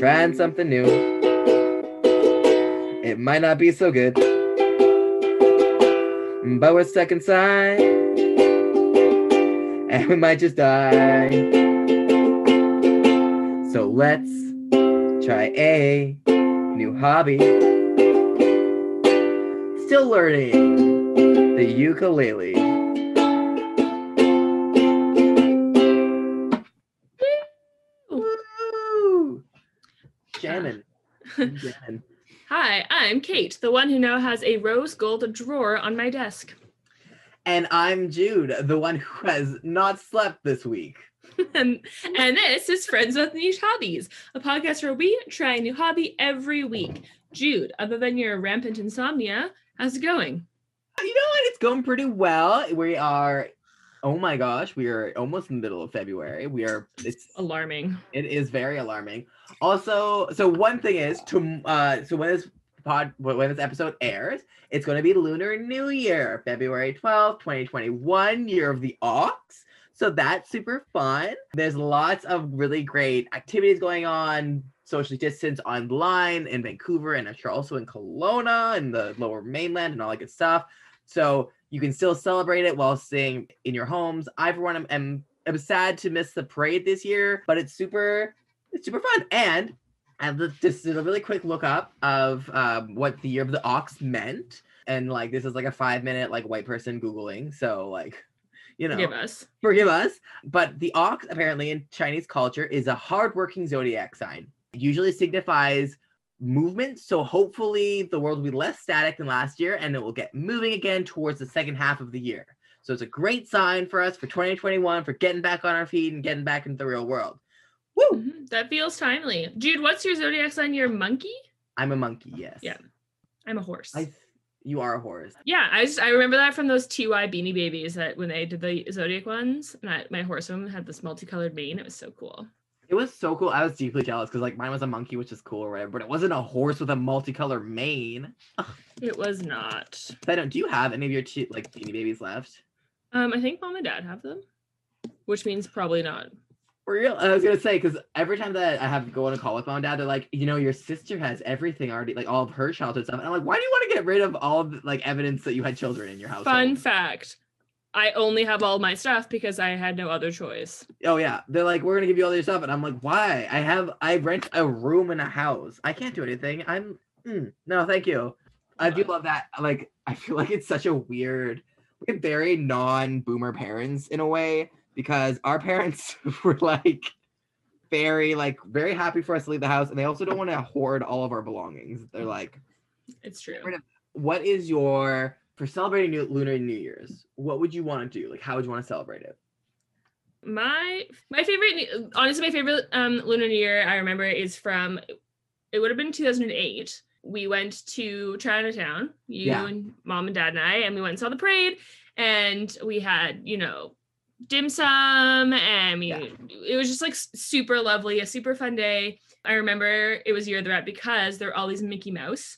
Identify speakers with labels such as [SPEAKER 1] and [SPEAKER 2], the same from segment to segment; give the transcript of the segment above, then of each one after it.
[SPEAKER 1] trying something new. It might not be so good, but we're stuck inside, and we might just die. So let's try a new hobby. Still learning the ukulele. Jamming.
[SPEAKER 2] Hi, I'm Kate, the one who now has a rose gold drawer on my desk.
[SPEAKER 1] And I'm Jude, the one who has not slept this week.
[SPEAKER 2] and, and this is Friends with Niche Hobbies, a podcast where we try a new hobby every week. Jude, other than your rampant insomnia, how's it going?
[SPEAKER 1] You know what? It's going pretty well. We are, oh my gosh, we are almost in the middle of February. We are, it's
[SPEAKER 2] Alarming.
[SPEAKER 1] It is very alarming. Also, so one thing is to uh so when this pod when this episode airs, it's going to be Lunar New Year, February 12th, 2021, year of the ox. So that's super fun. There's lots of really great activities going on, socially distance online in Vancouver and I'm sure also in Kelowna and the lower mainland and all that good stuff. So you can still celebrate it while staying in your homes. I for one am, am I'm sad to miss the parade this year, but it's super it's super fun. And I just did a really quick look up of um, what the year of the ox meant. And like this is like a five minute like white person Googling. So like, you know,
[SPEAKER 2] Give us.
[SPEAKER 1] forgive us. But the ox apparently in Chinese culture is a hardworking zodiac sign. It usually signifies movement. So hopefully the world will be less static than last year and it will get moving again towards the second half of the year. So it's a great sign for us for 2021 for getting back on our feet and getting back into the real world. Woo!
[SPEAKER 2] Mhm, That feels timely. Jude, what's your zodiac sign? You're a monkey?
[SPEAKER 1] I'm a monkey, yes.
[SPEAKER 2] Yeah. I'm a horse.
[SPEAKER 1] I you are a horse.
[SPEAKER 2] yeah, I just I remember that from those TY beanie babies that when they did the zodiac ones, and I, my horse one had this multicolored mane. It was so cool.
[SPEAKER 1] It was so cool. I was deeply jealous because like mine was a monkey, which is cool whatever, but it wasn't a horse with a multicolored mane.
[SPEAKER 2] It was not.
[SPEAKER 1] I don't. Do you have any of your che- like beanie babies left?
[SPEAKER 2] Um, I think mom and dad have them, which means probably not.
[SPEAKER 1] Real? I was gonna say because every time that I have to go on a call with mom and dad, they're like, you know, your sister has everything already, like all of her childhood stuff. And I'm like, why do you want to get rid of all of like evidence that you had children in your house?
[SPEAKER 2] Fun fact: I only have all my stuff because I had no other choice.
[SPEAKER 1] Oh yeah, they're like, we're gonna give you all your stuff, and I'm like, why? I have I rent a room in a house. I can't do anything. I'm mm, no, thank you. I do love that. Like, I feel like it's such a weird, we have very non-boomer parents in a way because our parents were like very like very happy for us to leave the house, and they also don't want to hoard all of our belongings. They're like,
[SPEAKER 2] It's true.
[SPEAKER 1] what is your for celebrating new, lunar New Year's? What would you want to do? Like, how would you want to celebrate it?
[SPEAKER 2] My my favorite, honestly, my favorite um lunar new year I remember is from. It would have been 2008. We went to Chinatown, you
[SPEAKER 1] Yeah.
[SPEAKER 2] and mom and dad and I, and we went and saw the parade. And we had, you know, dim sum, and we,
[SPEAKER 1] Yeah.
[SPEAKER 2] it was just like super lovely, a super fun day. I remember it was Year of the Rat because there were all these Mickey Mouse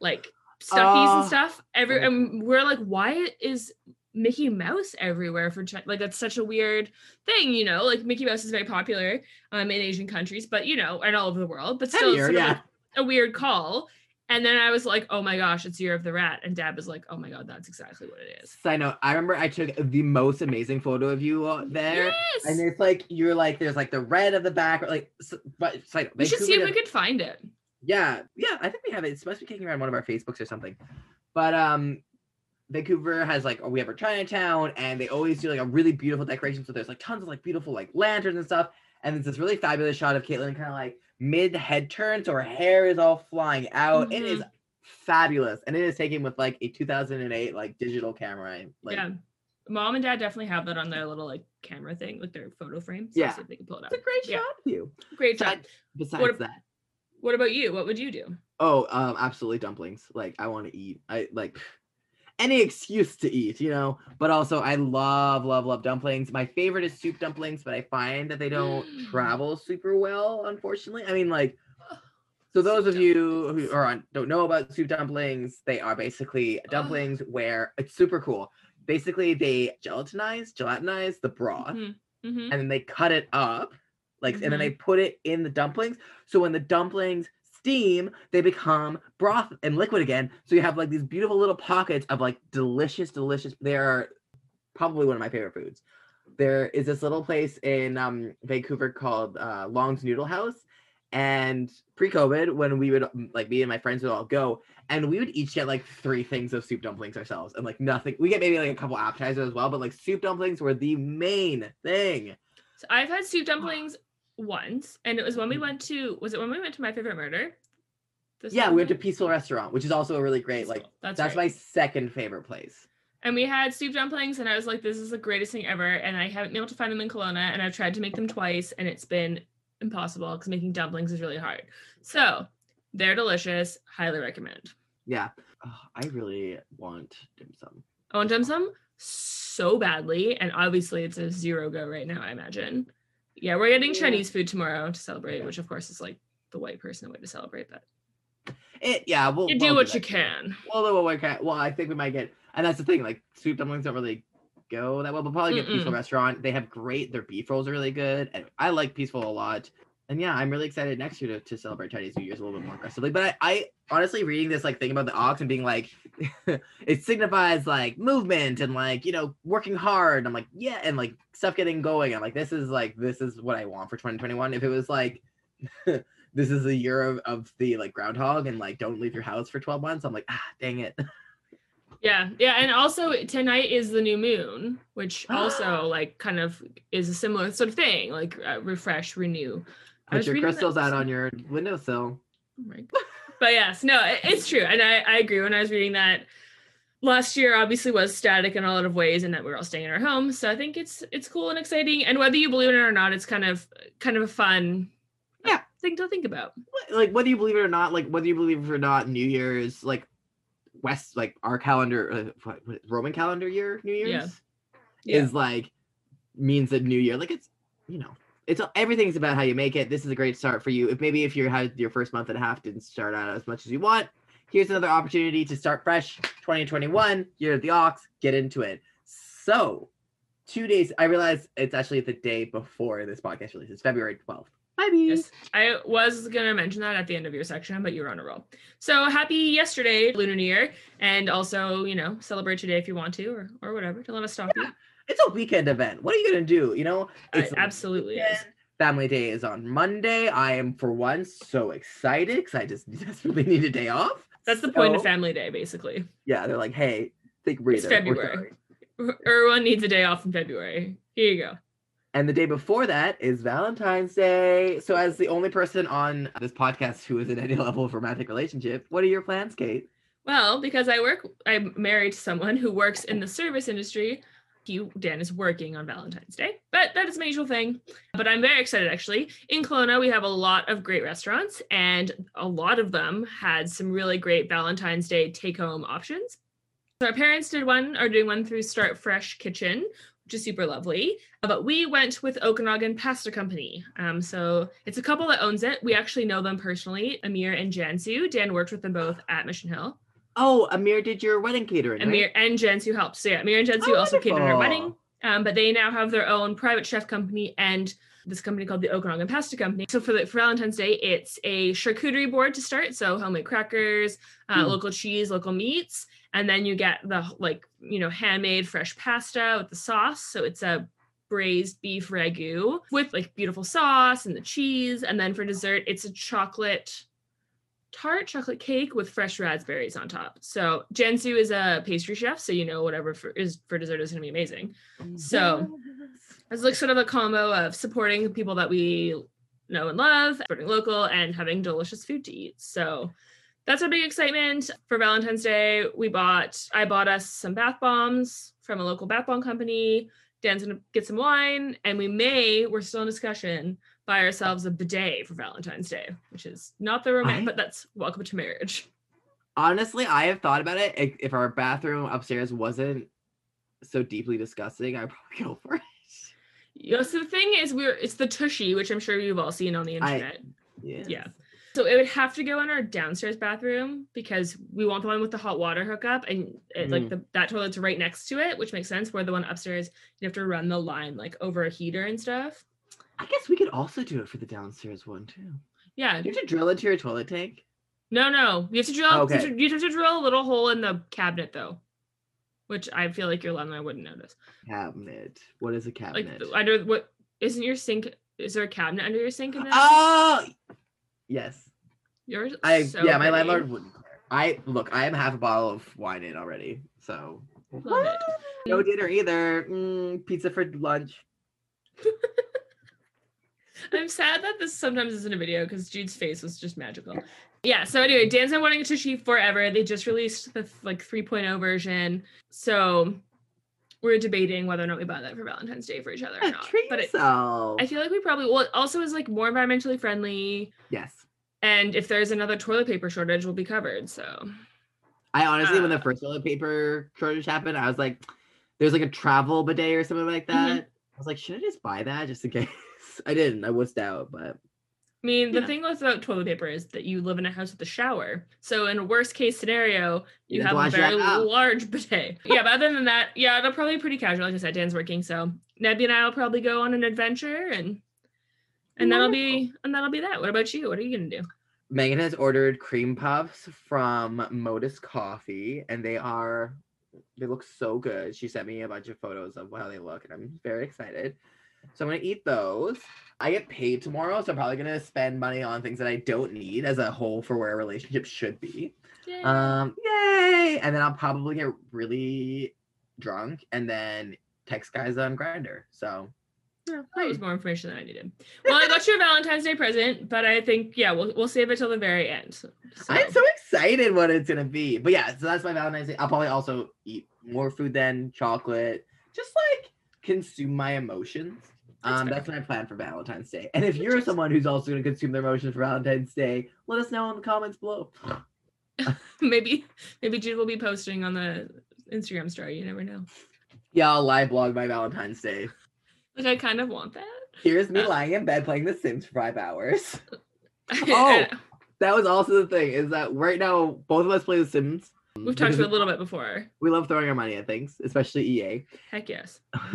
[SPEAKER 2] like stuffies
[SPEAKER 1] Oh,
[SPEAKER 2] and stuff. Every and we're like, why is Mickey Mouse everywhere for China? Like that's such a weird thing, you know. Like Mickey Mouse is very popular um in Asian countries, but you know, and all over the world. But still, it's
[SPEAKER 1] Heavier,
[SPEAKER 2] sort
[SPEAKER 1] yeah.
[SPEAKER 2] like a weird call. And then I was like, oh my gosh, it's Year of the Rat. And Dad was like, oh my god, that's exactly what it is.
[SPEAKER 1] So I know. I remember I took the most amazing photo of you there.
[SPEAKER 2] Yes.
[SPEAKER 1] And it's like you're like there's like the red of the back, or like but note,
[SPEAKER 2] we should see if we could find it.
[SPEAKER 1] Yeah, yeah, I think we have it. It's supposed to be kicking around one of our Facebooks or something. But um Vancouver has like we have our Chinatown and they always do like a really beautiful decoration. So there's like tons of like beautiful like lanterns and stuff. And there's this really fabulous shot of Caitlin kind of like mid head turn, so her hair is all flying out. It is fabulous. And it is taken with like a 2008 like digital camera. Like
[SPEAKER 2] yeah. Mom and dad definitely have that on their little like camera thing, like their photo frames. So
[SPEAKER 1] Yeah.
[SPEAKER 2] if they can pull it up.
[SPEAKER 1] it's a great
[SPEAKER 2] Yeah.
[SPEAKER 1] shot of you.
[SPEAKER 2] Great.
[SPEAKER 1] Besides, besides
[SPEAKER 2] What
[SPEAKER 1] that.
[SPEAKER 2] What about you? What would you do?
[SPEAKER 1] Oh, um, absolutely dumplings. Like I want to eat. I like any excuse to eat, you know. But also, I love, love, love dumplings. My favorite is soup dumplings, but I find that they don't
[SPEAKER 2] Mm.
[SPEAKER 1] travel super well, unfortunately. I mean, like, so
[SPEAKER 2] Soup
[SPEAKER 1] those of you
[SPEAKER 2] dumplings.
[SPEAKER 1] who are on, don't know about soup dumplings, they are basically dumplings where it's super cool. Basically, they gelatinize, gelatinize the broth,
[SPEAKER 2] Mhm, mhm.
[SPEAKER 1] and then they cut it up like, and then
[SPEAKER 2] Mhm.
[SPEAKER 1] they put it in the dumplings. So when the dumplings steam, they become broth and liquid again. So you have like these beautiful little pockets of like delicious, delicious. They are probably one of my favorite foods. There is this little place in um, Vancouver called uh, Long's Noodle House, and pre-COVID, when we would like me and my friends would all go, and we would each get like three things of soup dumplings ourselves, and like nothing. We get maybe like a couple appetizers as well, but like soup dumplings were the main thing.
[SPEAKER 2] So I've had soup dumplings once, and it was when we mm-hmm. went to was it when we went to my favorite murder? The
[SPEAKER 1] Yeah, we went to Peaceful Restaurant, which is also a really great
[SPEAKER 2] Peaceful,
[SPEAKER 1] like.
[SPEAKER 2] That's,
[SPEAKER 1] That's
[SPEAKER 2] right.
[SPEAKER 1] my second favorite place.
[SPEAKER 2] And we had soup dumplings, and I was like, "This is the greatest thing ever." And I haven't been able to find them in Kelowna, and I've tried to make them twice, and it's been impossible because making dumplings is really hard. So they're delicious. Highly recommend.
[SPEAKER 1] Yeah, oh, I really want dim sum.
[SPEAKER 2] I want dim sum so badly, and obviously it's a zero go right now. I imagine. Yeah, we're getting Chinese food tomorrow to celebrate, which of course is like the white person way to celebrate. But
[SPEAKER 1] It yeah, we'll
[SPEAKER 2] you
[SPEAKER 1] we'll
[SPEAKER 2] do what you
[SPEAKER 1] that.
[SPEAKER 2] can.
[SPEAKER 1] Well, well, okay. Well, I think we might get, and that's the thing. Like soup dumplings don't really go that well, but probably get Peaceful
[SPEAKER 2] Mm-mm.
[SPEAKER 1] Restaurant. They have great. Their beef rolls are really good, and I like Peaceful a lot. And yeah, I'm really excited next year to, to celebrate Chinese New Year's a little bit more aggressively. But I, I honestly reading this like thing about the ox and being like, it signifies like movement and like you know working hard. I'm like yeah, and like stuff getting going. I'm like this is like this is what I want for 2021. If it was like. This is the year of, of the like groundhog and like don't leave your house for 12 months. I'm like, ah, dang it.
[SPEAKER 2] Yeah, yeah, and also tonight is the new moon, which also like kind of is a similar sort of thing, like uh, refresh, renew.
[SPEAKER 1] Put your crystals out on your windowsill.
[SPEAKER 2] Oh my God. but yes, no, it's true, and I, I agree. When I was reading that last year, obviously was static in a lot of ways, and that we were all staying in our homes. So I think it's it's cool and exciting, and whether you believe it or not, it's kind of kind of a fun uh,
[SPEAKER 1] Yeah.
[SPEAKER 2] thing to think about.
[SPEAKER 1] Like whether you believe it or not, like whether you believe it or not, New Year's like West like our calendar, uh, what, Roman calendar year, New Year's
[SPEAKER 2] Yeah.
[SPEAKER 1] is like means that New Year. Like it's you know it's everything's about how you make it. This is a great start for you. If maybe if you had your first month and a half didn't start out as much as you want, here's another opportunity to start fresh. 2021 year of the ox. Get into it. So two days. I realize it's actually the day before this podcast releases, February 12th. Bye,
[SPEAKER 2] Yes, I was gonna mention that at the end of your section, but you were on a roll. So happy yesterday, Lunar New Year, and also you know celebrate today if you want to, or or whatever. Don't let us stop you.
[SPEAKER 1] It's a weekend event. What are you gonna do? You know,
[SPEAKER 2] It
[SPEAKER 1] a
[SPEAKER 2] absolutely is.
[SPEAKER 1] Family Day is on Monday. I am for once so excited because I just desperately need a day off.
[SPEAKER 2] That's the point of Family Day, basically.
[SPEAKER 1] Yeah, they're like, hey, a breather. We're
[SPEAKER 2] February. Everyone needs a day off in February. Here you go.
[SPEAKER 1] And the day before that is Valentine's Day. So, as the only person on this podcast who is in any level of romantic relationship, what are your plans, Kate?
[SPEAKER 2] Well, because I work, I'm married to someone who works in the service industry. He, Dan, is working on Valentine's Day, but that is my usual thing. But I'm very excited actually. In Kelowna, we have a lot of great restaurants, and a lot of them had some really great Valentine's Day take home options. So our parents did one, are doing one through Start Fresh Kitchen, which is super lovely. Uh, But we went with Okanagan Pasta Company. Um, so it's a couple that owns it. We actually know them personally, Amir and Jansu. Dan worked with them both at Mission Hill.
[SPEAKER 1] Oh, Amir did your wedding catering. right?
[SPEAKER 2] Amir and who helped. So yeah, Amir and Jansu
[SPEAKER 1] Oh,
[SPEAKER 2] also catered our wedding. Um, but they now have their own private chef company and this company called the Okanagan Pasta Company. So for the for Valentine's Day, it's a charcuterie board to start. So homemade crackers, uh,
[SPEAKER 1] Hmm.
[SPEAKER 2] local cheese, local meats, and then you get the like you know handmade fresh pasta with the sauce. So it's a braised beef ragu with like beautiful sauce and the cheese. And then for dessert, it's a chocolate tart chocolate cake with fresh raspberries on top. So Jansu is a pastry chef, so you know whatever for, is for dessert is going to be amazing. So- It's like sort of a combo of supporting people that we know and love, supporting local, and having delicious food to eat. So that's our big excitement for Valentine's Day. We bought, I bought us some bath bombs from a local bath bomb company. Dan's gonna get some wine, and we may, we're still in discussion, buy ourselves a bidet for Valentine's Day, which is not the romantic,
[SPEAKER 1] I-
[SPEAKER 2] but that's welcome to marriage.
[SPEAKER 1] Honestly, I have thought about it. If- our bathroom upstairs wasn't so deeply disgusting, I'd probably go for it.
[SPEAKER 2] Know, so the thing is, we're it's the tushy, which I'm sure you've all seen on the
[SPEAKER 1] I-
[SPEAKER 2] internet.
[SPEAKER 1] Yeah.
[SPEAKER 2] Yeah. So it would have to go in our downstairs bathroom because we want the one with the hot water hookup, and it, like
[SPEAKER 1] Mm.
[SPEAKER 2] the that toilet's right next to it, which makes sense. Where the one upstairs, you have to run the line like over a heater and stuff.
[SPEAKER 1] I guess we could also do it for the downstairs one too.
[SPEAKER 2] Yeah.
[SPEAKER 1] Do you have to drill into your toilet tank?
[SPEAKER 2] No, no. You have to drill.
[SPEAKER 1] Okay.
[SPEAKER 2] You have to drill a little hole in the cabinet though, which I feel like your landlord wouldn't notice.
[SPEAKER 1] Cabinet. What is a cabinet?
[SPEAKER 2] the- under what isn't your sink? Is there a cabinet under your sink in there?
[SPEAKER 1] oh, yes.
[SPEAKER 2] Yours.
[SPEAKER 1] I
[SPEAKER 2] so
[SPEAKER 1] yeah, my
[SPEAKER 2] pretty.
[SPEAKER 1] landlord wouldn't. care. I look. I am half a bottle of wine in already, so
[SPEAKER 2] Love it.
[SPEAKER 1] no dinner either. Mm, pizza for lunch.
[SPEAKER 2] I'm sad that this sometimes isn't a video because Jude's face was just magical. Yeah. So anyway, Dan's been wanting a Tushy forever. They just released the like 3.0 version, so we're debating whether or not we buy that for Valentine's Day for each other or not. But it. I feel like we probably well. It also is like more environmentally friendly,
[SPEAKER 1] yes.
[SPEAKER 2] and if there's another toilet paper shortage, we'll be covered. So
[SPEAKER 1] I honestly, when the
[SPEAKER 2] Uh,
[SPEAKER 1] first toilet paper shortage happened, I was like, "There's like a travel bidet or something like that."
[SPEAKER 2] Mhm.
[SPEAKER 1] I was like, "Should I just buy that just in case?" I didn't. I was out, but
[SPEAKER 2] I mean, the
[SPEAKER 1] Yeah.
[SPEAKER 2] thing with about toilet paper is that you live in a house with a shower. So in a worst case scenario, you,
[SPEAKER 1] You
[SPEAKER 2] have a very large bidet. yeah, but other than that, yeah, it'll probably be pretty casual. Like I said, Dan's working, so Nebby and I will probably go on an adventure, and and that'll be and that'll be that. What about you? What are you gonna do?
[SPEAKER 1] Megan has ordered cream puffs from Modus Coffee, and they are they look so good. She sent me a bunch of photos of how they look, and I'm very excited. So I'm gonna eat those. I get paid tomorrow, so I'm probably gonna spend money on things that I don't need as a whole for where a relationship should be.
[SPEAKER 2] Yay.
[SPEAKER 1] Um, yay! And then I'll probably get really drunk and then text guys on Grindr. So yeah,
[SPEAKER 2] that was more information than I needed. Well, I got you a Valentine's Day present, but I think yeah, we'll we'll save it till the very end. So,
[SPEAKER 1] I'm so excited what it's gonna be. But yeah, so that's my Valentine's Day. I'll probably also eat more food than chocolate. Just like consume my emotions.
[SPEAKER 2] That's
[SPEAKER 1] um, that's my plan for Valentine's Day. And if you're someone who's also gonna consume their emotions for Valentine's Day, let us know in the comments below.
[SPEAKER 2] maybe maybe Jude will be posting on the Instagram story. You never know.
[SPEAKER 1] Yeah, I'll live blog my Valentine's Day.
[SPEAKER 2] Like I kind of want that.
[SPEAKER 1] Here's me
[SPEAKER 2] Uh,
[SPEAKER 1] lying in bed playing The Sims for five hours. Oh. that was also the thing is that right now both of us play The Sims.
[SPEAKER 2] We've talked
[SPEAKER 1] because
[SPEAKER 2] about it a little bit before.
[SPEAKER 1] We love throwing our money at things, especially EA.
[SPEAKER 2] Heck yes.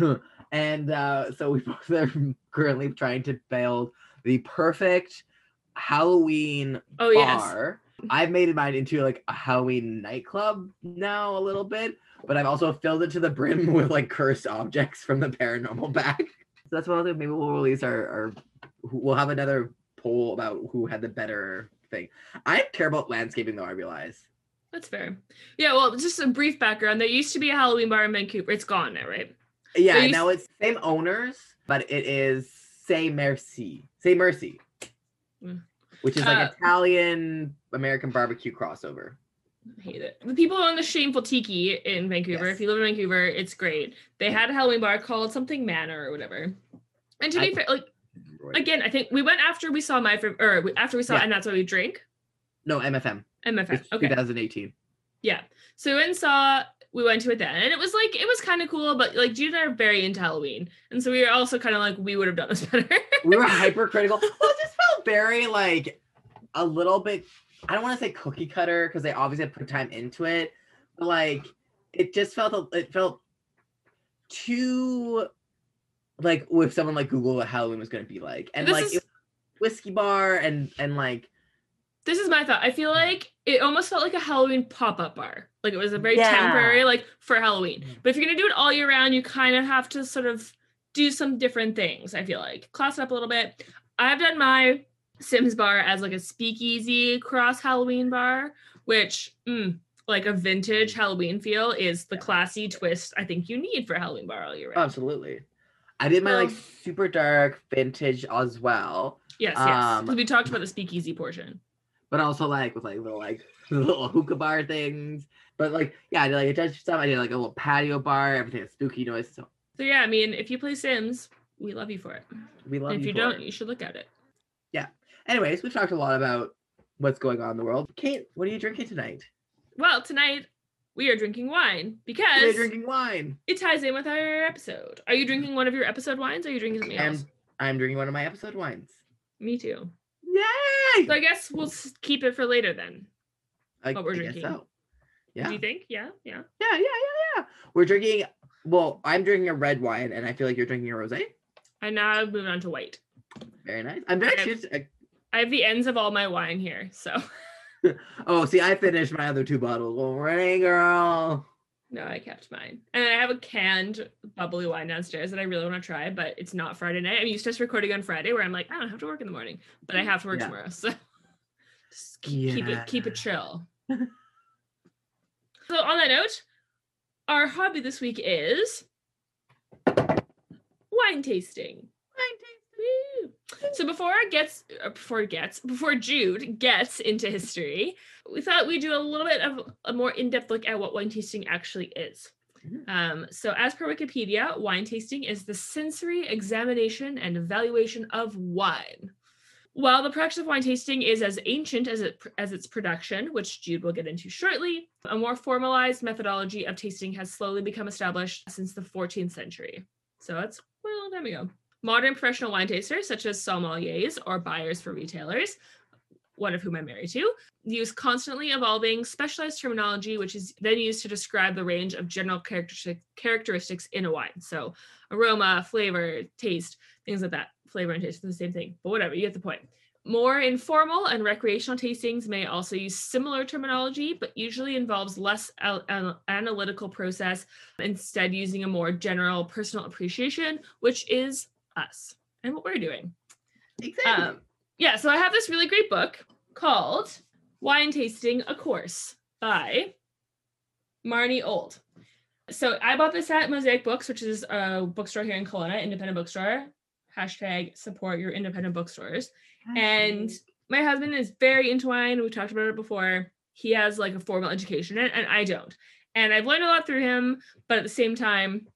[SPEAKER 1] and uh, so we both are currently trying to build the perfect Halloween
[SPEAKER 2] Oh yes.
[SPEAKER 1] I've made mine into like a Halloween nightclub now a little bit, but I've also filled it to the brim with like cursed objects from the paranormal back. So that's what I'll do. Maybe we'll release our, our we'll have another poll about who had the better thing. I care about landscaping though, I realize.
[SPEAKER 2] That's fair. Yeah, well, just a brief background. There used to be a Halloween bar in Vancouver. It's gone now, right?
[SPEAKER 1] Yeah,
[SPEAKER 2] used-
[SPEAKER 1] now it's same owners, but it is Say Merci. Say Mercy.
[SPEAKER 2] Mm.
[SPEAKER 1] Which is like
[SPEAKER 2] Uh,
[SPEAKER 1] Italian American barbecue crossover.
[SPEAKER 2] Hate it. The people on the Shameful Tiki in Vancouver,
[SPEAKER 1] Yes.
[SPEAKER 2] if you live in Vancouver, it's great. They had a Halloween bar called something Manor or whatever. And to be fair, like again, I think we went after we saw my or after we saw
[SPEAKER 1] Yeah.
[SPEAKER 2] and that's why we drink.
[SPEAKER 1] No, MFM.
[SPEAKER 2] MFM.
[SPEAKER 1] It's
[SPEAKER 2] Okay.
[SPEAKER 1] 2018.
[SPEAKER 2] Yeah. So we saw we went to it then and it was like it was kind of cool, but like Jude and I are very into Halloween. And so we were also kind of like we would have done this better.
[SPEAKER 1] We were hypercritical. Well, it just felt very like a little bit. I don't want to say cookie cutter because they obviously put time into it, but like it just felt a- it felt too like with someone like Google what Halloween was going to be like, and
[SPEAKER 2] This
[SPEAKER 1] like
[SPEAKER 2] is-
[SPEAKER 1] whiskey bar and and like
[SPEAKER 2] this is my thought. I feel like it almost felt like a Halloween pop-up bar. Like it was a very
[SPEAKER 1] Yeah.
[SPEAKER 2] temporary, like for Halloween.
[SPEAKER 1] Mhm.
[SPEAKER 2] But if you're gonna do it all year round, you kind of have to sort of do some different things. I feel like class it up a little bit. I've done my Sims bar as like a speakeasy cross Halloween bar, which mm, like a vintage Halloween feel is the classy twist I think you need for Halloween bar all year round.
[SPEAKER 1] absolutely. I did my like super dark vintage as well,
[SPEAKER 2] yes, yes. 'cause
[SPEAKER 1] um,
[SPEAKER 2] we talked about the speakeasy portion.
[SPEAKER 1] but also like with like little like little hookah bar things. But like yeah, I did like a touch stuff. I did like a little patio bar. Everything has spooky noise. So
[SPEAKER 2] So yeah, I mean, if you play Sims, we love you for it.
[SPEAKER 1] we love
[SPEAKER 2] And if you
[SPEAKER 1] for
[SPEAKER 2] don't, you should look at it. Yeah.
[SPEAKER 1] Anyways, we've talked a lot about what's going on in the world. Kate, what are you drinking tonight?
[SPEAKER 2] Well, tonight we are drinking wine because We're
[SPEAKER 1] drinking wine.
[SPEAKER 2] it ties in with our episode. Are you drinking one of your episode wines? Or are you drinking something else?
[SPEAKER 1] And I'm drinking one of my episode wines.
[SPEAKER 2] Me too.
[SPEAKER 1] Yay!
[SPEAKER 2] So I guess we'll s- keep it for later then.
[SPEAKER 1] I,
[SPEAKER 2] what we're
[SPEAKER 1] I guess
[SPEAKER 2] drinking.
[SPEAKER 1] so. Yeah.
[SPEAKER 2] Do you think? Yeah, yeah.
[SPEAKER 1] Yeah, yeah, yeah, yeah. We're drinking. Well, I'm drinking a red wine, and I feel like you're drinking a rosé.
[SPEAKER 2] And now I've moved on to white.
[SPEAKER 1] Very nice. I'm very curious. uh,
[SPEAKER 2] I have the ends of all my wine here. So
[SPEAKER 1] Oh, see, I finished my other two bottles already, girl.
[SPEAKER 2] no, I kept mine. And I have a canned bubbly wine downstairs that I really want to try, but it's not Friday night. I'm used to us recording on Friday where I'm like, I don't have to work in the morning, but I have to work
[SPEAKER 1] Yeah.
[SPEAKER 2] tomorrow. So just keep, keep it keep it chill. so on that note, our hobby this week is wine tasting. Woo. So before it gets uh, before it gets before Jude gets into history, we thought we'd do a little bit of a more in-depth look at what wine tasting actually is.
[SPEAKER 1] Mhm.
[SPEAKER 2] Um, so as per Wikipedia, wine tasting is the sensory examination and evaluation of wine. While the practice of wine tasting is as ancient as it as its production, which Jude will get into shortly, a more formalized methodology of tasting has slowly become established since the 14th century. So that's quite a long time ago. Modern professional wine tasters, such as sommeliers or buyers for retailers, one of whom I'm married to, use constantly evolving specialized terminology, which is then used to describe the range of general characteristic, characteristics in a wine. So aroma, flavor, taste, things like that. Flavor and taste are the same thing, but whatever, you get the point. More informal and recreational tastings may also use similar terminology, but usually involves less al- al- analytical process, instead using a more general personal appreciation, which is us and what we're doing.
[SPEAKER 1] Exactly.
[SPEAKER 2] Um, yeah, so I have this really great book called Wine Tasting a Course by Marnie Old. So I bought this at Mosaic Books, which is a bookstore here in Kelowna, independent bookstore. Hashtag support your independent bookstores. And my husband is very into wine. We've talked about it before. He has like a formal education and I don't. And I've learned a lot through him, but at the same time,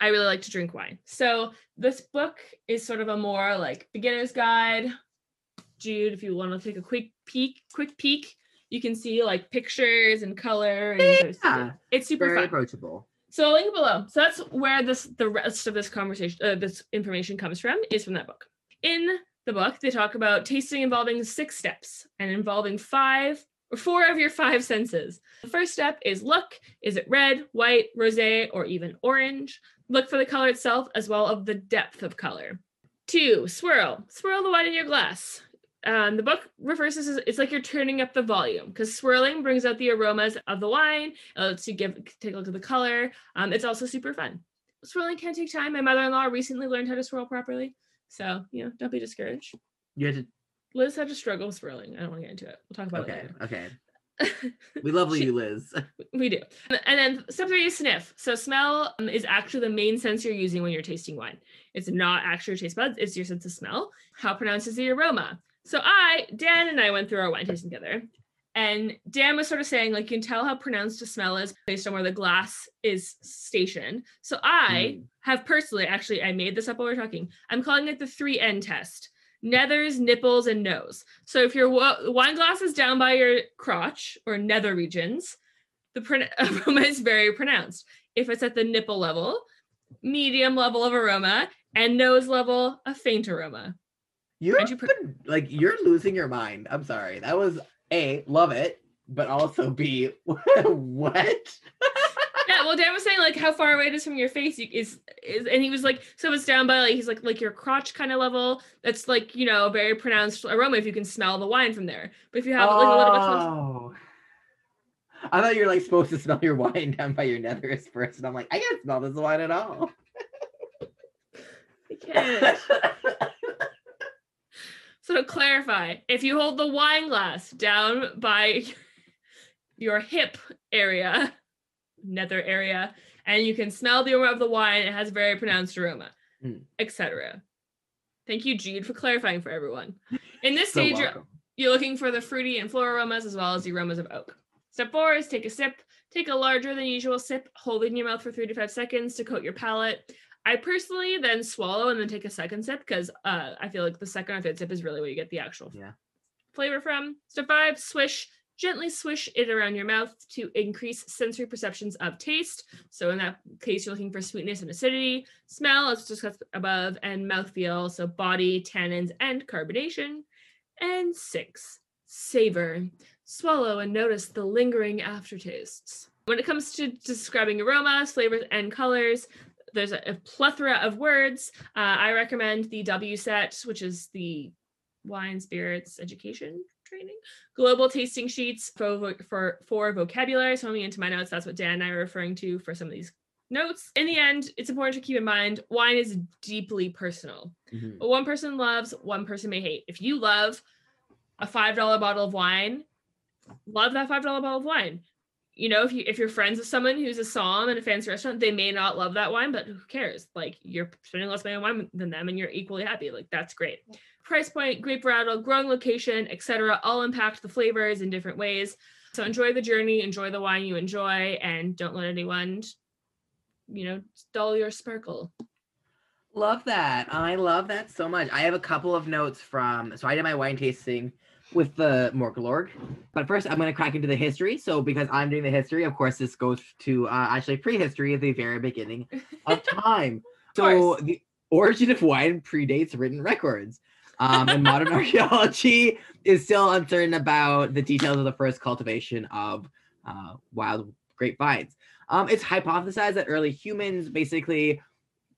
[SPEAKER 2] I really like to drink wine. So this book is sort of a more like beginner's guide. Jude, if you want to take a quick peek, quick peek, you can see like pictures and color. And
[SPEAKER 1] Yeah.
[SPEAKER 2] it's super
[SPEAKER 1] very
[SPEAKER 2] fun.
[SPEAKER 1] approachable.
[SPEAKER 2] So I'll link below. So that's where this the rest of this conversation, uh, this information comes from, is from that book. In the book, they talk about tasting involving six steps and involving five or four of your five senses. The first step is look. Is it red, white, rosé, or even orange? Look for the color itself as well as the depth of color. Two, swirl. Swirl the wine in your glass. Um, the book refers to this as it's like you're turning up the volume because swirling brings out the aromas of the wine. It lets you give take a look at the color. Um, it's also super fun. Swirling can take time. My mother-in-law recently learned how to swirl properly, so you know, don't be discouraged.
[SPEAKER 1] You had to.
[SPEAKER 2] Liz had to struggle with swirling. I don't want to get into it. We'll talk about
[SPEAKER 1] Okay.
[SPEAKER 2] it
[SPEAKER 1] Okay.
[SPEAKER 2] later.
[SPEAKER 1] We love
[SPEAKER 2] She-
[SPEAKER 1] you, Liz.
[SPEAKER 2] we do. And then step three is sniff. So smell um, is actually the main sense you're using when you're tasting wine. It's not actually your taste buds, it's your sense of smell. How pronounced is the aroma? So I, Dan and I went through our wine tasting together. And Dan was sort of saying, like, you can tell how pronounced a smell is based on where the glass is stationed. So I
[SPEAKER 1] Mm.
[SPEAKER 2] have personally, actually, I made this up while we are talking. I'm calling it the three N test nethers, nipples, and nose. So if your wine glass is down by your crotch or nether regions, the pron- aroma is very pronounced. If it's at the nipple level, medium level of aroma, and nose level, a faint aroma.
[SPEAKER 1] You're
[SPEAKER 2] you pre-
[SPEAKER 1] like you're losing your mind. I'm sorry. That was a love it, but also b what?
[SPEAKER 2] Yeah, well, Dan was saying like how far away it is from your face you- is is, and he was like, so it's down by like he's like like your crotch kind of level. That's like you know very pronounced aroma if you can smell the wine from there. But if you have like a little bit closer,
[SPEAKER 1] Oh. I thought you were like supposed to smell your wine down by your nethers first, and I'm like, I can't smell this wine at all.
[SPEAKER 2] you can't. So to clarify, if you hold the wine glass down by your hip area, nether area, and you can smell the aroma of the wine, it has very pronounced aroma,
[SPEAKER 1] Mm.
[SPEAKER 2] etc. Thank you, Jude, for clarifying for everyone. In this
[SPEAKER 1] So
[SPEAKER 2] stage,
[SPEAKER 1] welcome.
[SPEAKER 2] you're looking for the fruity and floral aromas as well as the aromas of oak. Step four is take a sip. Take a larger than usual sip, hold it in your mouth for three to five seconds to coat your palate. I personally then swallow and then take a second sip because uh, I feel like the second or third sip is really where you get the actual
[SPEAKER 1] Yeah.
[SPEAKER 2] flavor from. Step five, swish. Gently swish it around your mouth to increase sensory perceptions of taste. So in that case, you're looking for sweetness and acidity, smell, as discussed above, and mouthfeel, so body, tannins, and carbonation. And six, savor. Swallow and notice the lingering aftertastes. When it comes to describing aromas, flavors, and colors, There's a, a plethora of words. Uh, I recommend the WSET, which is the wine spirits education training. Global tasting sheets for for for vocabulary. So i'm going into my notes. That's what dan and i are referring to for some of these notes. In the end it's important to keep in mind wine is deeply personal.
[SPEAKER 1] Mhm.
[SPEAKER 2] what one person loves one person may hate. If you love a five dollar bottle of wine love that five dollar bottle of wine you know if you if you're friends with someone who's a som in a fancy restaurant they may not love that wine but who cares? Like you're spending less money on wine than them and you're equally happy. Like that's great. Price point grape varietal growing location etc all impact the flavors in different ways. So enjoy the journey enjoy the wine you enjoy and don't let anyone you know dull your sparkle.
[SPEAKER 1] Love that. I love that so much. I have a couple of notes from so I did my wine tasting with the Morglorg. But first I'm gonna crack into the history. So because I'm doing the history, of course, this goes to uh, actually prehistory at the very beginning of time. so the origin of wine predates written records. Um, and modern archaeology is still uncertain about the details of the first cultivation of uh, wild grapevines. Um, it's hypothesized that early humans basically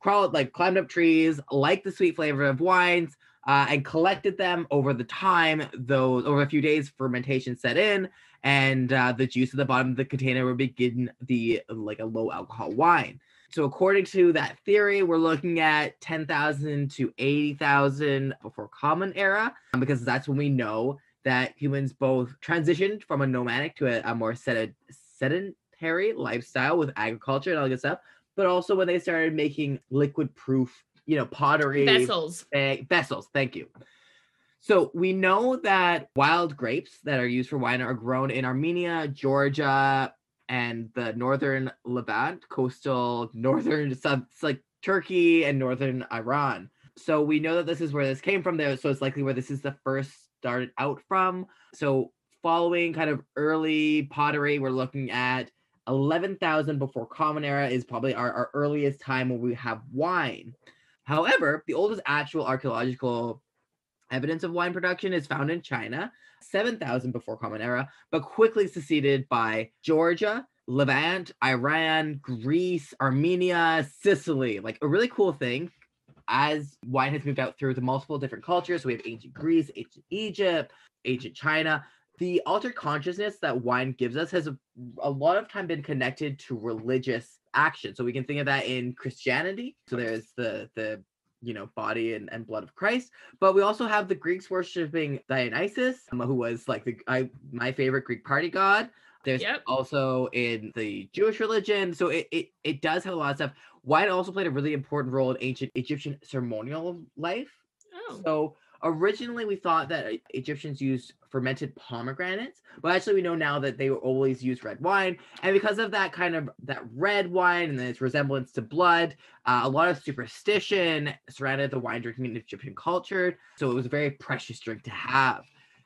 [SPEAKER 1] crawled like climbed up trees, liked the sweet flavor of wines, uh, and collected them over the time. Those over a few days, fermentation set in, and uh, the juice at the bottom of the container would begin the like a low alcohol wine. So according to that theory, we're looking at 10,000 to 80,000 before Common Era, um, because that's when we know that humans both transitioned from a nomadic to a, a more sed- sedentary lifestyle with agriculture and all good stuff, but also when they started making liquid proof, you know, pottery
[SPEAKER 2] vessels
[SPEAKER 1] bag- vessels. Thank you. So we know that wild grapes that are used for wine are grown in Armenia, Georgia, and the northern Levant, coastal northern sub like Turkey and northern Iran. So we know that this is where this came from there. So it's likely where this is the first started out from. So following kind of early pottery, we're looking at 11,000 before Common Era is probably our, our earliest time when we have wine. However, the oldest actual archaeological evidence of wine production is found in China, 7,000 before Common Era, but quickly succeeded by Georgia, Levant, Iran, Greece, Armenia, Sicily. Like a really cool thing as wine has moved out through the multiple different cultures. So we have ancient Greece, ancient Egypt, ancient China. The altered consciousness that wine gives us has a, a lot of time been connected to religious action. So we can think of that in Christianity. So there's the the you know body and, and blood of Christ, but we also have the Greeks worshiping Dionysus, um, who was like the I my favorite Greek party god. There's
[SPEAKER 2] Yep.
[SPEAKER 1] also in the Jewish religion. So it, it it does have a lot of stuff. Wine also played a really important role in ancient Egyptian ceremonial life.
[SPEAKER 2] oh
[SPEAKER 1] So originally we thought that Egyptians used fermented pomegranates, but actually we know now that they always use red wine. And because of that kind of that red wine and its resemblance to blood, uh, a lot of superstition surrounded the wine drinking in Egyptian culture. So it was a very precious drink to have.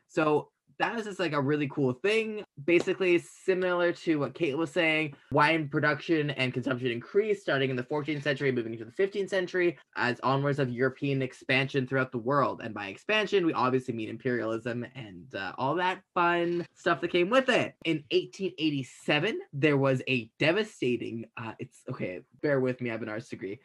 [SPEAKER 1] So that is just like a really cool thing. Basically, similar to what Kate was saying, wine production and consumption increased starting in the 14th century, moving into the 15th century, as onwards of European expansion throughout the world. And by expansion, we obviously mean imperialism and uh, all that fun stuff that came with it. In 1887, there was a devastating. Uh, it's okay. Bear with me. I have an arts degree.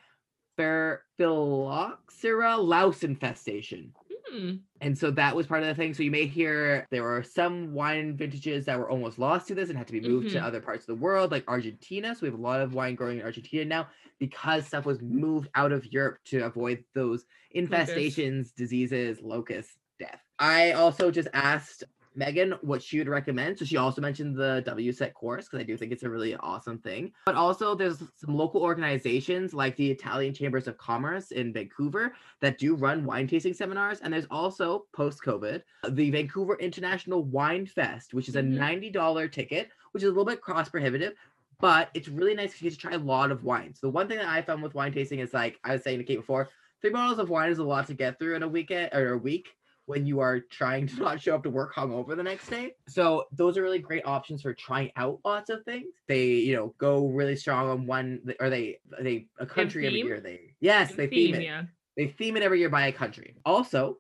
[SPEAKER 1] Phylloxera louse infestation.
[SPEAKER 2] Hmm.
[SPEAKER 1] And so that was part of the thing. So you may hear there were some wine vintages that were almost lost to this and had to be moved to
[SPEAKER 2] Mhm.
[SPEAKER 1] other parts of the world, like Argentina. So we have a lot of wine growing in Argentina now because stuff was moved out of Europe to avoid those infestations, diseases, locusts, death. I also just asked Megan what she would recommend. So she also mentioned the WSET course because I do think it's a really awesome thing. But also there's some local organizations like the Italian Chambers of Commerce in Vancouver that do run wine tasting seminars. And there's also post COVID, the Vancouver International Wine Fest, which is a
[SPEAKER 2] Mhm.
[SPEAKER 1] $90 ticket, which is a little bit cost prohibitive. But it's really nice because you get to try a lot of wines. The one thing that I found with wine tasting is like I was saying to Kate before, three bottles of wine is a lot to get through in a weekend or a week when you are trying to not show up to work hungover the next day. So those are really great options for trying out lots of things. They, you know, go really strong on one or they they a country every year. They yes, they theme, it.
[SPEAKER 2] yeah
[SPEAKER 1] They theme it every year by a country. Also,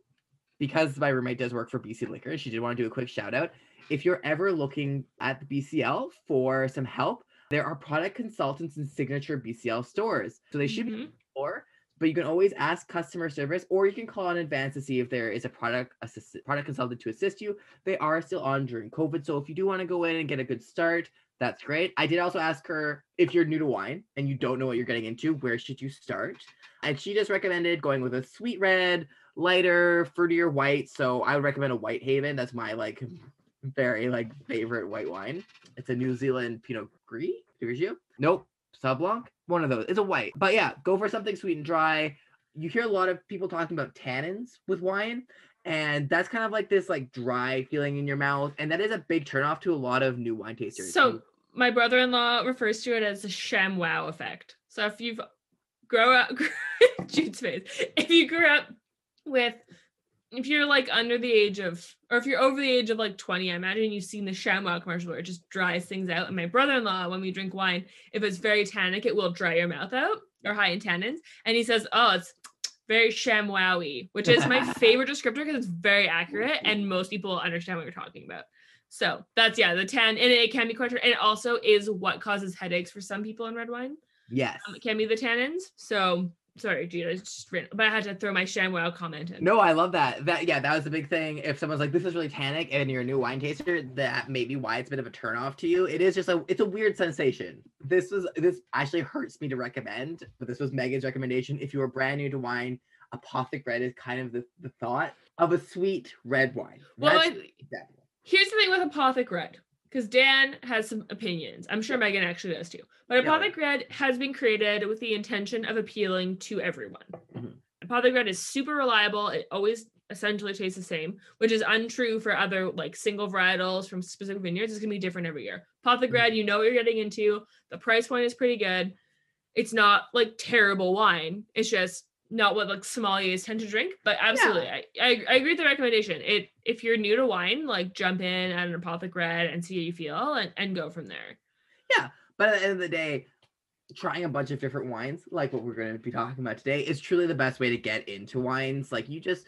[SPEAKER 1] because my roommate does work for BC Liquor, and she did want to do a quick shout out. If you're ever looking at the BCL for some help, there are product consultants in signature BCL stores. So they should be
[SPEAKER 2] Mhm.
[SPEAKER 1] or but you can always ask customer service or you can call in advance to see if there is a product assist, product consultant to assist you. They are still on during covid so if you do want to go in and get a good start that's great. I did also ask her if you're new to wine and you don't know what you're getting into where should you start? And she just recommended going with a sweet red lighter fruitier white so i would recommend a Whitehaven. That's my like very like favorite white wine. It's a new zealand pinot gris. Nope. Sauv Blanc, one of those. It's a white, but yeah, go for something sweet and dry. You hear a lot of people talking about tannins with wine, and that's kind of like this like dry feeling in your mouth, and that is a big turnoff to a lot of new wine tasters.
[SPEAKER 2] So my brother-in-law refers to it as the ShamWow effect. So if you've grow up Jude's face, if you grew up with if you're like under the age of or if you're over the age of like 20, I imagine you've seen the ShamWow commercial where it just dries things out. And my brother-in-law, when we drink wine, if it's very tannic, it will dry your mouth out or high in tannins. And he says, Oh, it's very ShamWowy, which is my favorite descriptor because it's very accurate and most people understand what you're talking about. So that's yeah, the tan, and it can be quite. And it also is what causes headaches for some people in red wine.
[SPEAKER 1] yes,
[SPEAKER 2] Um, it can be the tannins. So sorry, Gina, just written, but I had to throw my ShamWow comment in.
[SPEAKER 1] no, I love that. That yeah, that was the big thing. If someone's like, "This is really tannic," and you're a new wine taster, that may be why it's a bit of a turnoff to you. It is just a, it's a weird sensation. This was this actually hurts me to recommend, but this was Megan's recommendation. If you are brand new to wine, Apothic Red is kind of the, the thought of a sweet red wine.
[SPEAKER 2] Well, I- here's the thing with Apothic Red, because Dan has some opinions. I'm sure Megan actually does too. But
[SPEAKER 1] Yeah.
[SPEAKER 2] Red has been created with the intention of appealing to everyone.
[SPEAKER 1] Mhm.
[SPEAKER 2] Apothic Red is super reliable. It always essentially tastes the same, which is untrue for other like single varietals from specific vineyards. It's gonna be different every year. Apothic
[SPEAKER 1] Mhm.
[SPEAKER 2] Red, you know what you're getting into. The price point is pretty good. It's not like terrible wine. It's just not what like sommeliers tend to drink. But absolutely, I, I I agree with the recommendation. It if you're new to wine, like jump in at an Apothic Red and see how you feel and, and go from there.
[SPEAKER 1] Yeah, but at the end of the day, trying a bunch of different wines, like what we're going to be talking about today, is truly the best way to get into wines. Like you just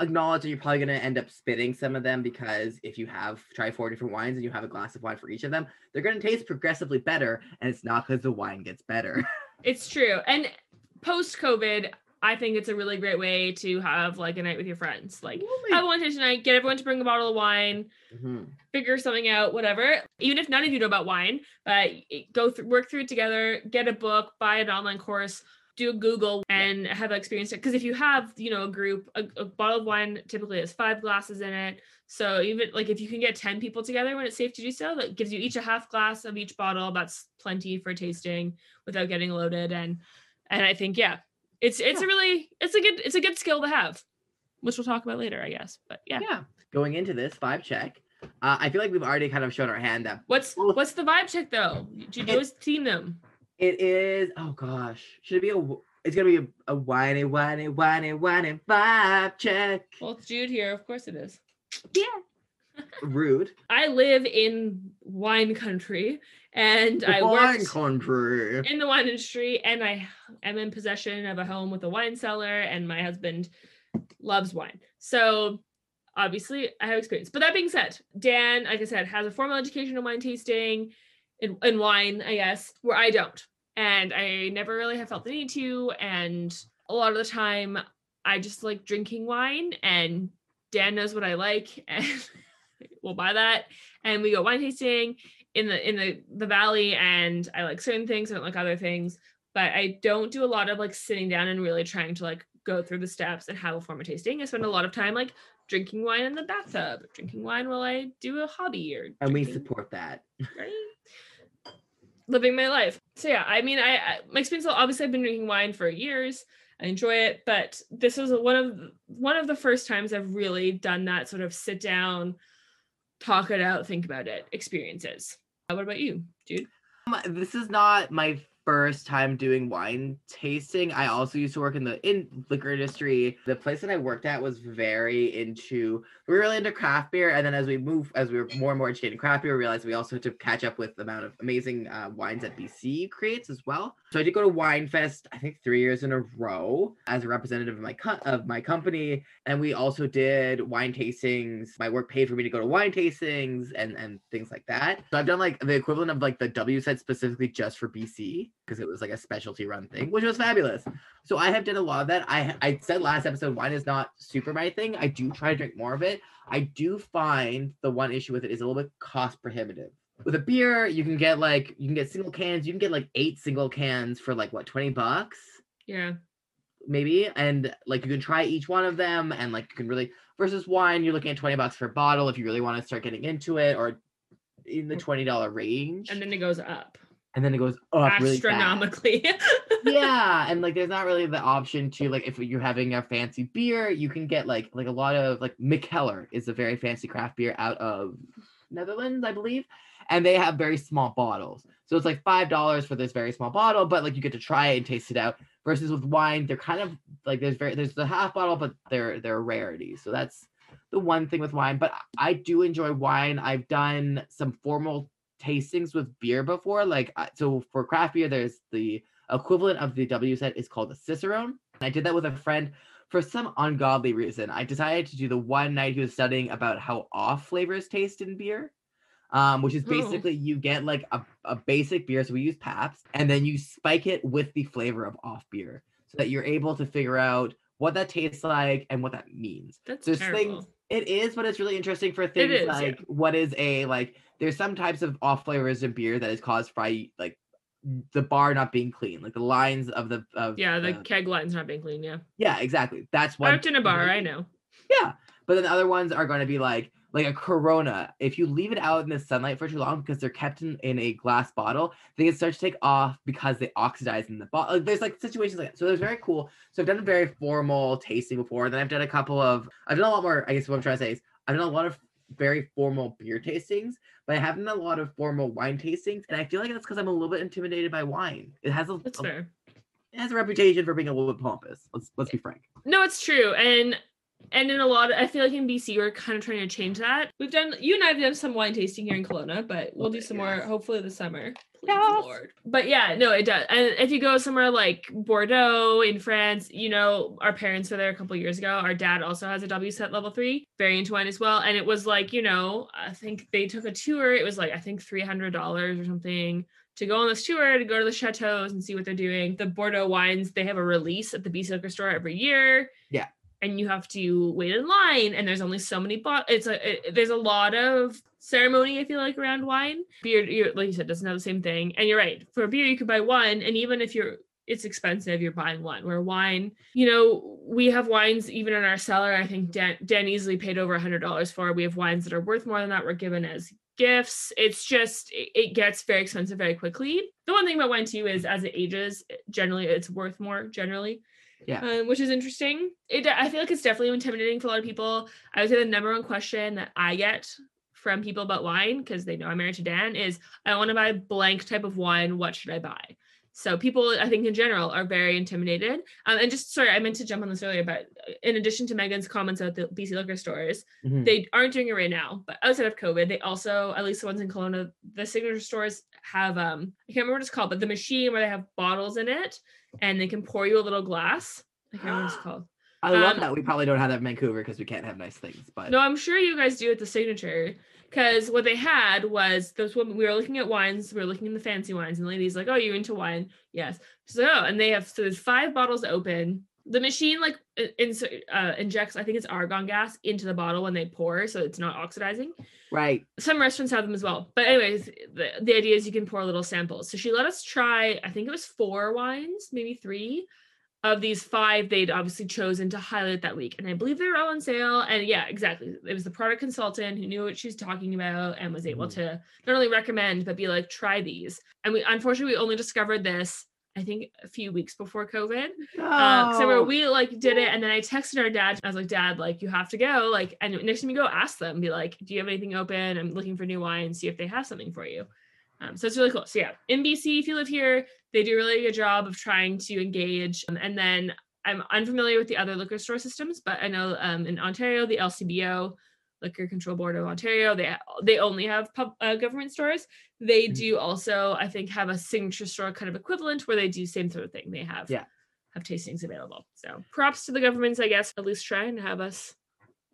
[SPEAKER 1] acknowledge that you're probably going to end up spitting some of them because if you have try four different wines and you have a glass of wine for each of them, they're going to taste progressively better. And it's not because the wine gets better.
[SPEAKER 2] It's true. And post COVID, I think it's a really great way to have like a night with your friends. Like have one tasting night, get everyone to bring a bottle of wine,
[SPEAKER 1] Mhm.
[SPEAKER 2] figure something out, whatever. Even if none of you know about wine, but go through, work through it together, get a book, buy an online course, do a Google, and have that experience. Because if you have, you know, a group, a, a bottle of wine typically has five glasses in it. So even like if you can get ten people together when it's safe to do so, that gives you each a half glass of each bottle. That's plenty for tasting without getting loaded. And and I think yeah, it's it's a really it's a good it's a good skill to have, which we'll talk about later, I guess. But yeah.
[SPEAKER 1] Yeah. Going into this vibe check, uh, I feel like we've already kind of shown our hand that
[SPEAKER 2] What's what's the vibe check though? Do you always team them?
[SPEAKER 1] it is. Oh gosh, should it be a? It's gonna be a, a whiny, whiny, whiny, whiny vibe check.
[SPEAKER 2] Well, it's Jude here. Of course it is. Yeah.
[SPEAKER 1] Rude.
[SPEAKER 2] I live in wine country and I
[SPEAKER 1] Wine
[SPEAKER 2] worked
[SPEAKER 1] country.
[SPEAKER 2] in the wine industry and I am in possession of a home with a wine cellar and my husband loves wine. So obviously I have experience. But that being said, Dan, like I said, has a formal education in wine tasting in, in wine, I guess, where I don't. And I never really have felt the need to. And a lot of the time I just like drinking wine and Dan knows what I like and we'll buy that. And we go wine tasting in the in the the valley and I like certain things, I don't like other things, but I don't do a lot of like sitting down and really trying to like go through the steps and have a form of tasting. I spend a lot of time like drinking wine in the bathtub, drinking wine while I do a hobby or
[SPEAKER 1] And we support that.
[SPEAKER 2] right? living my life. So yeah, I mean, I, I my experience. Obviously, I've been drinking wine for years. I enjoy it, but this was one of one of the first times I've really done that sort of sit down, talk it out, think about it experiences. What about you, dude?
[SPEAKER 1] Um, this is not my first time doing wine tasting. I also used to work in the in liquor industry. The place that I worked at was very into we were really into craft beer, and then as we move, as we were more and more interested in craft beer, we realized we also had to catch up with the amount of amazing uh, wines that BC creates as well. So I did go to Wine Fest, I think three years in a row as a representative of my co- of my company, and we also did wine tastings. My work paid for me to go to wine tastings and and things like that. So I've done like the equivalent of like the WSET specifically just for BC because it was like a specialty run thing, which was fabulous. So I have done a lot of that. I I said last episode wine is not super my thing. I do try to drink more of it. I do find the one issue with it is a little bit cost prohibitive. With a beer, you can get like you can get single cans. You can get like eight single cans for like what twenty bucks
[SPEAKER 2] Yeah.
[SPEAKER 1] maybe, and like you can try each one of them, and like you can really versus wine, you're looking at twenty bucks for a bottle if you really want to start getting into it, or in the mm. twenty dollar range,
[SPEAKER 2] And then it goes up
[SPEAKER 1] and then it goes up really
[SPEAKER 2] astronomically.
[SPEAKER 1] yeah and like there's not really the option to like if you're having a fancy beer you can get like like a lot of like Mikkeller is a very fancy craft beer out of Netherlands I believe and they have very small bottles. So it's like five dollars for this very small bottle but like you get to try it and taste it out versus with wine they're kind of like there's very there's the half bottle but they're they're rarities so that's the one thing with wine but I do enjoy wine. I've done some formal tastings with beer before like so for craft beer there's the equivalent of the WSET is called a Cicerone. And I did that with a friend for some ungodly reason. I decided to do the one night he was studying about how off flavors taste in beer. Um, which is
[SPEAKER 2] Oh.
[SPEAKER 1] basically you get like a, a basic beer, so we use Pabst, and then you spike it with the flavor of off beer so that you're able to figure out what that tastes like and what that means.
[SPEAKER 2] That's
[SPEAKER 1] There's
[SPEAKER 2] terrible.
[SPEAKER 1] things it is, but it's really interesting for things
[SPEAKER 2] is, yeah.
[SPEAKER 1] like what is a like there's some types of off flavors in beer that is caused by like the bar not being clean, like the lines of the of
[SPEAKER 2] Yeah, the keg line's not being clean. Yeah.
[SPEAKER 1] yeah, exactly. That's
[SPEAKER 2] I
[SPEAKER 1] one.
[SPEAKER 2] worked in a bar. I know.
[SPEAKER 1] Yeah, but then the other ones are going to be like like a Corona. If you leave it out in the sunlight for too long because they're kept in, in a glass bottle, they can start to take off because they oxidize in the bottle. Like, there's like situations like that. So there's very cool. So I've done a very formal tasting before. Then I've done a couple of. I've done a lot more. I guess what I'm trying to say is I've done a lot of very formal beer tastings, but I haven't a lot of formal wine tastings, and I feel like that's because I'm a little bit intimidated by wine. It has a,
[SPEAKER 2] That's
[SPEAKER 1] a-
[SPEAKER 2] fair.
[SPEAKER 1] it has a reputation for being a little bit pompous. Let's let's eh, be frank.
[SPEAKER 2] No, it's true. And and in a lot of, I feel like in BC we're kind of trying to change that. We've done you and I have done some wine tasting here in Kelowna, but we'll do some more hopefully this summer. Please,
[SPEAKER 1] Yes.
[SPEAKER 2] Lord. But yeah, no, it does. And if you go somewhere like Bordeaux in France, you know, our parents were there a couple years ago. Our dad also has a WSET level three, very into wine as well. And it was like, you know, I think they took a tour. It was like I think three hundred dollars or something to go on this tour to go to the chateaus and see what they're doing. The Bordeaux wines, they have a release at the BC liquor store every year.
[SPEAKER 1] Yeah.
[SPEAKER 2] And you have to wait in line, and there's only so many bottles. It's a it, there's a lot of ceremony. I feel like around wine. Beer, like you said, doesn't have the same thing. And you're right. For beer, you could buy one, and even if you're it's expensive, you're buying one. Where wine, you know, we have wines even in our cellar. I think Dan, Dan easily paid over a hundred dollars for. We have wines that are worth more than that. We're given as gifts. It's just it, it gets very expensive very quickly. The one thing about wine too is as it ages, generally it's worth more generally.
[SPEAKER 1] Yeah.
[SPEAKER 2] Um, which is interesting. It I feel like it's definitely intimidating for a lot of people. I would say the number one question that I get from people about wine because they know I'm married to Dan is I want to buy blank type of wine. What should I buy? So people, I think in general, are very intimidated. Um, and just sorry, I meant to jump on this earlier, but in addition to Megan's comments about the BC liquor stores,
[SPEAKER 1] Mhm.
[SPEAKER 2] they aren't doing it right now. But outside of COVID, they also, at least the ones in Kelowna, the signature stores have um, I can't remember what it's called, but the machine where they have bottles in it and they can pour you a little glass. I can't remember what it's called.
[SPEAKER 1] I love
[SPEAKER 2] Um,
[SPEAKER 1] that we probably don't have that in Vancouver because we can't have nice things. But
[SPEAKER 2] No, I'm sure you guys do at the signature. Because what they had was those women, we were looking at wines, we were looking at the fancy wines, and the lady's like, Oh, you into wine? Yes. She's like, Oh, and they have so there's five bottles open. The machine like i- insert uh, injects, I think it's argon gas into the bottle when they pour, so it's not oxidizing.
[SPEAKER 1] right,
[SPEAKER 2] Some restaurants have them as well. But anyways, the, the idea is you can pour little samples. So she let us try, I think it was four wines, maybe three of these five they'd obviously chosen to highlight that week. And I believe they were all on sale. And yeah, exactly. It was the product consultant who knew what she was talking about and was able
[SPEAKER 1] Mhm.
[SPEAKER 2] to not only recommend, but be like, try these. And we unfortunately we only discovered this, I think, a few weeks before COVID. Uh, so we like did it, and then I texted our dad. I was like, "Dad, like you have to go. Like, and next time you go, ask them. Be like, do you have anything open? I'm looking for new wine. See if they have something for you." Um, so it's really cool. So yeah, in BC, if you live here, they do a really good job of trying to engage. Um, and then I'm unfamiliar with the other liquor store systems, but I know um, in Ontario, the LCBO, Liquor Control Board of Ontario, they they only have pub, uh, government stores. They
[SPEAKER 1] Mhm.
[SPEAKER 2] do also, I think, have a signature store kind of equivalent where they do same sort of thing. They have
[SPEAKER 1] Yeah.
[SPEAKER 2] have tastings available. So props to the governments, I guess, at least trying to have us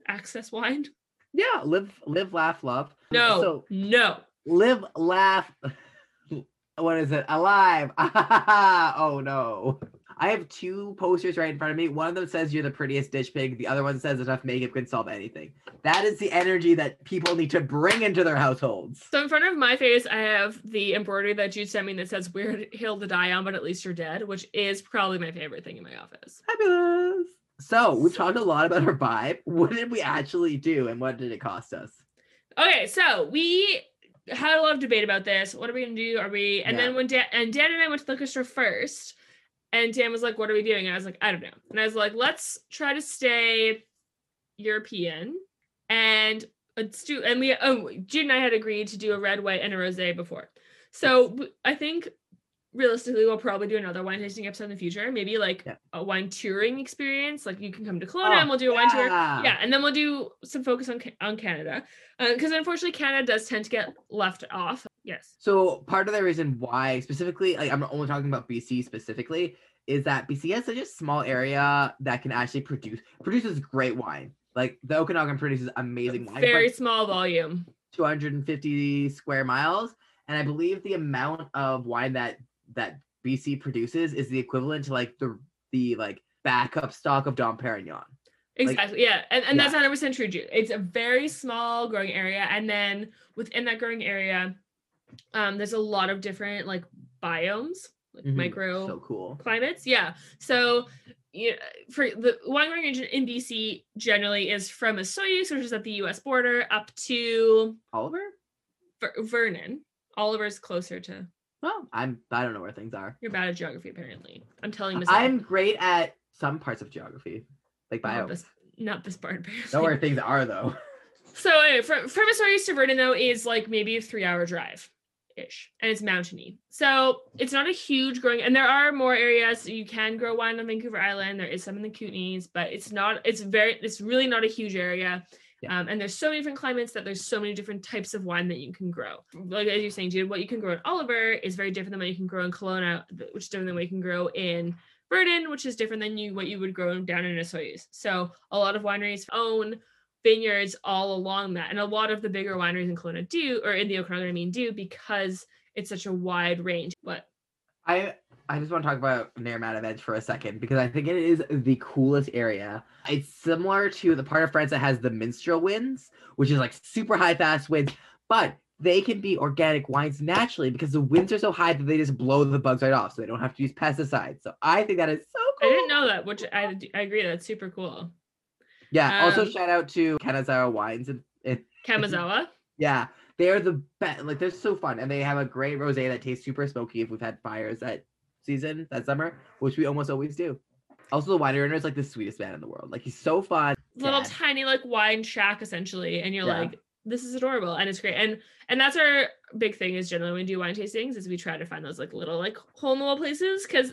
[SPEAKER 2] access wine.
[SPEAKER 1] Yeah, live, live, laugh, love.
[SPEAKER 2] No,
[SPEAKER 1] So
[SPEAKER 2] no.
[SPEAKER 1] live, laugh. What is it? Alive. oh no. I have two posters right in front of me. One of them says you're the prettiest dish pig. The other one says enough makeup can solve anything. That is the energy that people need to bring into their households.
[SPEAKER 2] So in front of my face, I have the embroidery that Jude sent me that says "Weird Hill to Die on," but at least you're dead, which is probably my favorite thing in my office.
[SPEAKER 1] Fabulous. So we've talked a lot about our vibe. What did we actually do and what did it cost us?
[SPEAKER 2] Okay, so we had a lot of debate about this. What are we gonna do? Are we? And
[SPEAKER 1] Yeah.
[SPEAKER 2] then when Dan and Dan and I went to the liquor store first, and Dan was like, "What are we doing?" And I was like, "I don't know." And I was like, "Let's try to stay European." And let's do. And we oh, Jude and I had agreed to do a red, white, and a rosé before. So I think realistically we'll probably do another wine tasting episode in the future. Maybe like
[SPEAKER 1] Yeah.
[SPEAKER 2] a wine touring experience. Like you can come to Kelowna
[SPEAKER 1] Oh,
[SPEAKER 2] and we'll do a wine tour
[SPEAKER 1] yeah.
[SPEAKER 2] yeah and then we'll do some focus on on canada uh, because unfortunately canada does tend to get left off yes
[SPEAKER 1] So part of the reason why specifically, like I'm only talking about BC specifically, is that BC has such a small area that can actually produce produces great wine. Like the Okanagan produces amazing wine,
[SPEAKER 2] very small volume
[SPEAKER 1] 250 square miles, and I believe the amount of wine that that BC produces is the equivalent to like the the like backup stock of Dom Perignon.
[SPEAKER 2] exactly yeah and, and
[SPEAKER 1] yeah.
[SPEAKER 2] that's 100% true it's a very small growing area and then within that growing area um there's a lot of different like biomes like
[SPEAKER 1] Mhm.
[SPEAKER 2] micro
[SPEAKER 1] So cool.
[SPEAKER 2] climates yeah so yeah, for the wine growing region in bc generally is from Osoyoos, which is at the us border up to
[SPEAKER 1] Oliver?
[SPEAKER 2] Ver- vernon oliver's closer to
[SPEAKER 1] Well, I'm I don't know where things are.
[SPEAKER 2] You're bad at geography, apparently. I'm telling myself.
[SPEAKER 1] I'm great at some parts of geography, like
[SPEAKER 2] not
[SPEAKER 1] bio.
[SPEAKER 2] this, not this part. Apparently.
[SPEAKER 1] Know where things are though.
[SPEAKER 2] So anyway, from from Osoyoos to Vernon though is like maybe a three hour drive, ish, and it's mountainy. So it's not a huge growing, and there are more areas you can grow wine on Vancouver Island. There is some in the Kootenays, but it's not. It's very. It's really not a huge area.
[SPEAKER 1] Yeah.
[SPEAKER 2] Um, and there's so many different climates that there's so many different types of wine that you can grow. Like as you're saying, Jude, what you can grow in Oliver is very different than what you can grow in Kelowna, which is different than what you can grow in Vernon, which is different than you what you would grow down in Osoyoos. So a lot of wineries own vineyards all along that, and a lot of the bigger wineries in Kelowna do, or in the Okanagan, I mean, do because it's such a wide range. But
[SPEAKER 1] I I just want to talk about Naramata Edge for a second because I think it is the coolest area. It's similar to the part of France that has the mistral winds, which is like super high fast winds, but they can be organic wines naturally because the winds are so high that they just blow the bugs right off, so they don't have to use pesticides. So I think that is so cool.
[SPEAKER 2] I didn't know that, which I, I agree. That's super cool.
[SPEAKER 1] Yeah. also,
[SPEAKER 2] Um,
[SPEAKER 1] shout out to Kanazawa Wines. And, and
[SPEAKER 2] Kamazawa.
[SPEAKER 1] yeah, they are the best. Like they're so fun, and they have a great rosé that tastes super smoky. If we've had fires that season that summer, which we almost always do. Also, the wine owner is like the sweetest man in the world. Like he's so fun.
[SPEAKER 2] little
[SPEAKER 1] Dad.
[SPEAKER 2] tiny like wine shack essentially and you're
[SPEAKER 1] Yeah.
[SPEAKER 2] like this is adorable and it's great and and that's our big thing is generally when we do wine tastings is we try to find those like little like hole in the wall places because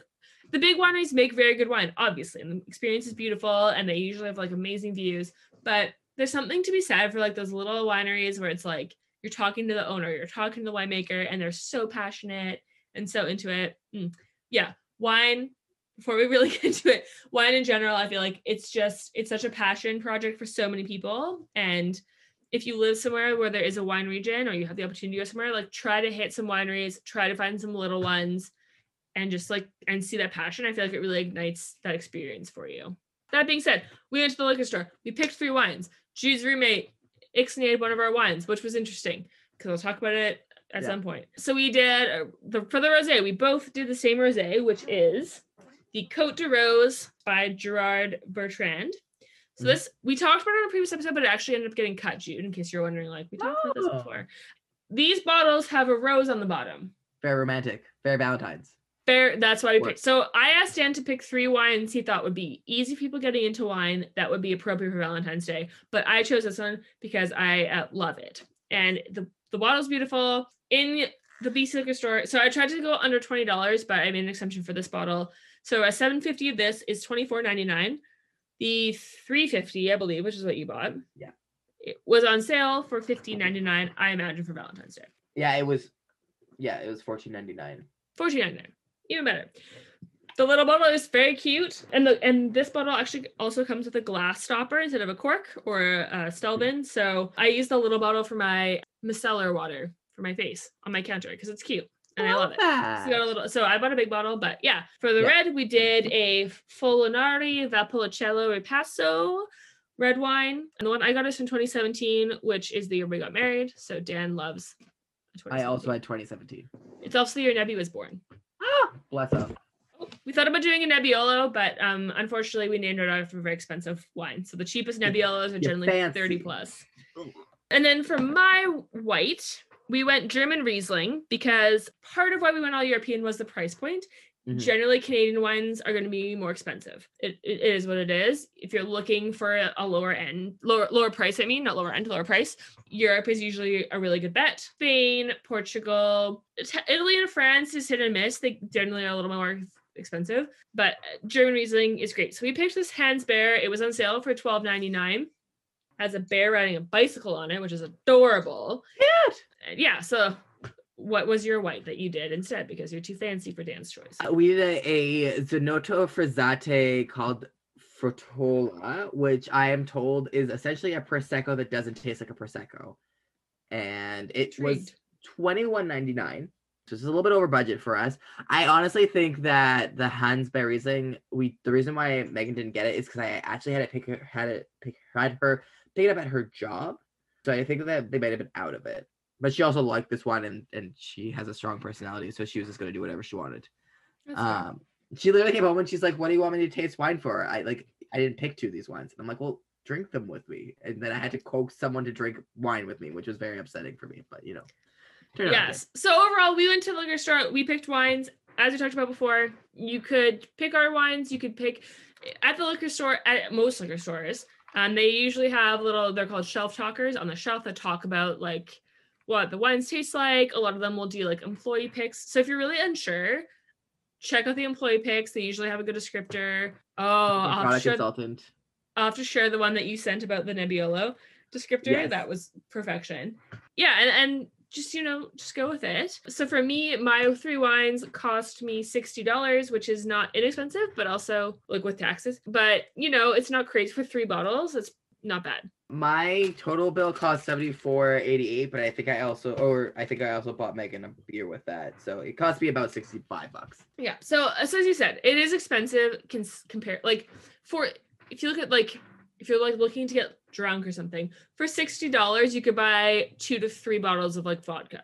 [SPEAKER 2] the big wineries make very good wine obviously and the experience is beautiful and they usually have like amazing views but there's something to be said for like those little wineries where it's like you're talking to the owner you're talking to the winemaker and they're so passionate and so into it Mm. Yeah wine before we really get into it wine in general i feel like it's just it's such a passion project for so many people. And if you live somewhere where there is a wine region or you have the opportunity to go somewhere like try to hit some wineries try to find some little ones and just like and see that passion. I feel like it really ignites that experience for you. That being said we went to the liquor store. We picked three wines. Jude's roommate ixnayed one of our wines which was interesting because i'll talk about it at
[SPEAKER 1] Yeah.
[SPEAKER 2] some point so we did uh, the for the rosé we both did the same rosé which is the Cote des Roses by Gerard Bertrand. So
[SPEAKER 1] Mhm.
[SPEAKER 2] this we talked about it in a previous episode, but it actually ended up getting cut, Jude, in case you're wondering, like we talked about this
[SPEAKER 1] Oh.
[SPEAKER 2] before. These bottles have a rose on the bottom.
[SPEAKER 1] Very romantic. Very Valentine's.
[SPEAKER 2] Fair, that's why we picked. So I asked Dan to pick three wines he thought would be easy for people getting into wine that would be appropriate for Valentine's Day. But I chose this one because I uh, love it, and the the bottle's beautiful. In the BC liquor store. So I tried to go under twenty dollars, but I made an exception for this bottle. So a seven fifty of this is twenty four ninety nine. The three fifty, I believe, which is what you bought.
[SPEAKER 1] Yeah.
[SPEAKER 2] It was on sale for fifteen ninety nine. I imagine for Valentine's Day.
[SPEAKER 1] Yeah, it was. Yeah, it was fourteen ninety nine.
[SPEAKER 2] Fourteen ninety nine, even better. The little bottle is very cute, and the and this bottle actually also comes with a glass stopper instead of a cork or a Stelvin. Hmm. So I use the little bottle for my micellar water for my face on my counter because it's cute and I love it. So, I got a little, so I bought a big bottle, but yeah, for the
[SPEAKER 1] Yeah.
[SPEAKER 2] red, we did a Folonari Valpolicella Ripasso red wine. And the one I got is from 2017, which is the year we got married. So Dan loves.
[SPEAKER 1] I also had 2017.
[SPEAKER 2] It's also the year Nebby was born.
[SPEAKER 1] Ah, bless her.
[SPEAKER 2] Oh, We thought about doing a Nebbiolo, but um, unfortunately, we named it after a very expensive wine. So the cheapest Nebbiolos are generally 30 plus. And then for my white, we went German Riesling because part of why we went all European was the price point.
[SPEAKER 1] Mhm.
[SPEAKER 2] Generally, Canadian wines are going to be more expensive. It, it is what it is. If you're looking for a, a lower end, lower lower price, I mean, not lower end, lower price, Europe is usually a really good bet. Spain, Portugal, Italy, and France is hit and miss. They generally are a little more expensive, but uh, German Riesling is great. So we picked this Hans Baer. It was on sale for twelve ninety nine. Has a bear riding a bicycle on it, which is adorable.
[SPEAKER 1] Cute.
[SPEAKER 2] Yeah. So, what was your white that you did instead? Because you're too fancy for Dan's choice.
[SPEAKER 1] Uh, We did a, Zanotto Frizzante called Frottola, which I am told is essentially a prosecco that doesn't taste like a prosecco, and it was twenty one ninety nine. So it's a little bit over budget for us. I honestly think that the Hans Baer Riesling, we the reason why Megan didn't get it is because I actually had to pick her had it pick had her pick it up at her job. So I think that they might have been out of it. But she also liked this one and and she has a strong personality, so she was just gonna do whatever she wanted.
[SPEAKER 2] That's.
[SPEAKER 1] Um, she literally came home and she's like, "What do you want me to taste wine for?" I like, I didn't pick two of these wines. And I'm like, "Well, drink them with me." And then I had to coax someone to drink wine with me, which was very upsetting for me. But you know, turned out good.
[SPEAKER 2] Yes. So overall, we went to the liquor store. We picked wines. As we talked about before, you could pick our wines. You could pick at the liquor store, at most liquor stores. Um, they usually have little, they're called shelf talkers on the shelf that talk about like what the wines taste like. A lot of them will do like employee picks. So if you're really unsure, check out the employee picks. They usually have a good descriptor. Oh, I'll
[SPEAKER 1] product
[SPEAKER 2] share,
[SPEAKER 1] consultant.
[SPEAKER 2] I'll have to share the one that you sent about the Nebbiolo descriptor.
[SPEAKER 1] Yes.
[SPEAKER 2] That was perfection. Yeah, and, and just you know, just go with it. So for me, my three wines cost me sixty dollars, which is not inexpensive, but also like with taxes. But you know, it's not crazy for three bottles. It's not bad.
[SPEAKER 1] My total bill cost seventy four eighty eight, but I think I also, or I think I also bought Megan a beer with that, so it cost me about sixty five bucks.
[SPEAKER 2] Yeah. So, uh, so as you said, it is expensive. Can compare like for if you look at like if you're like looking to get drunk or something for sixty dollars, you could buy two to three bottles of like vodka.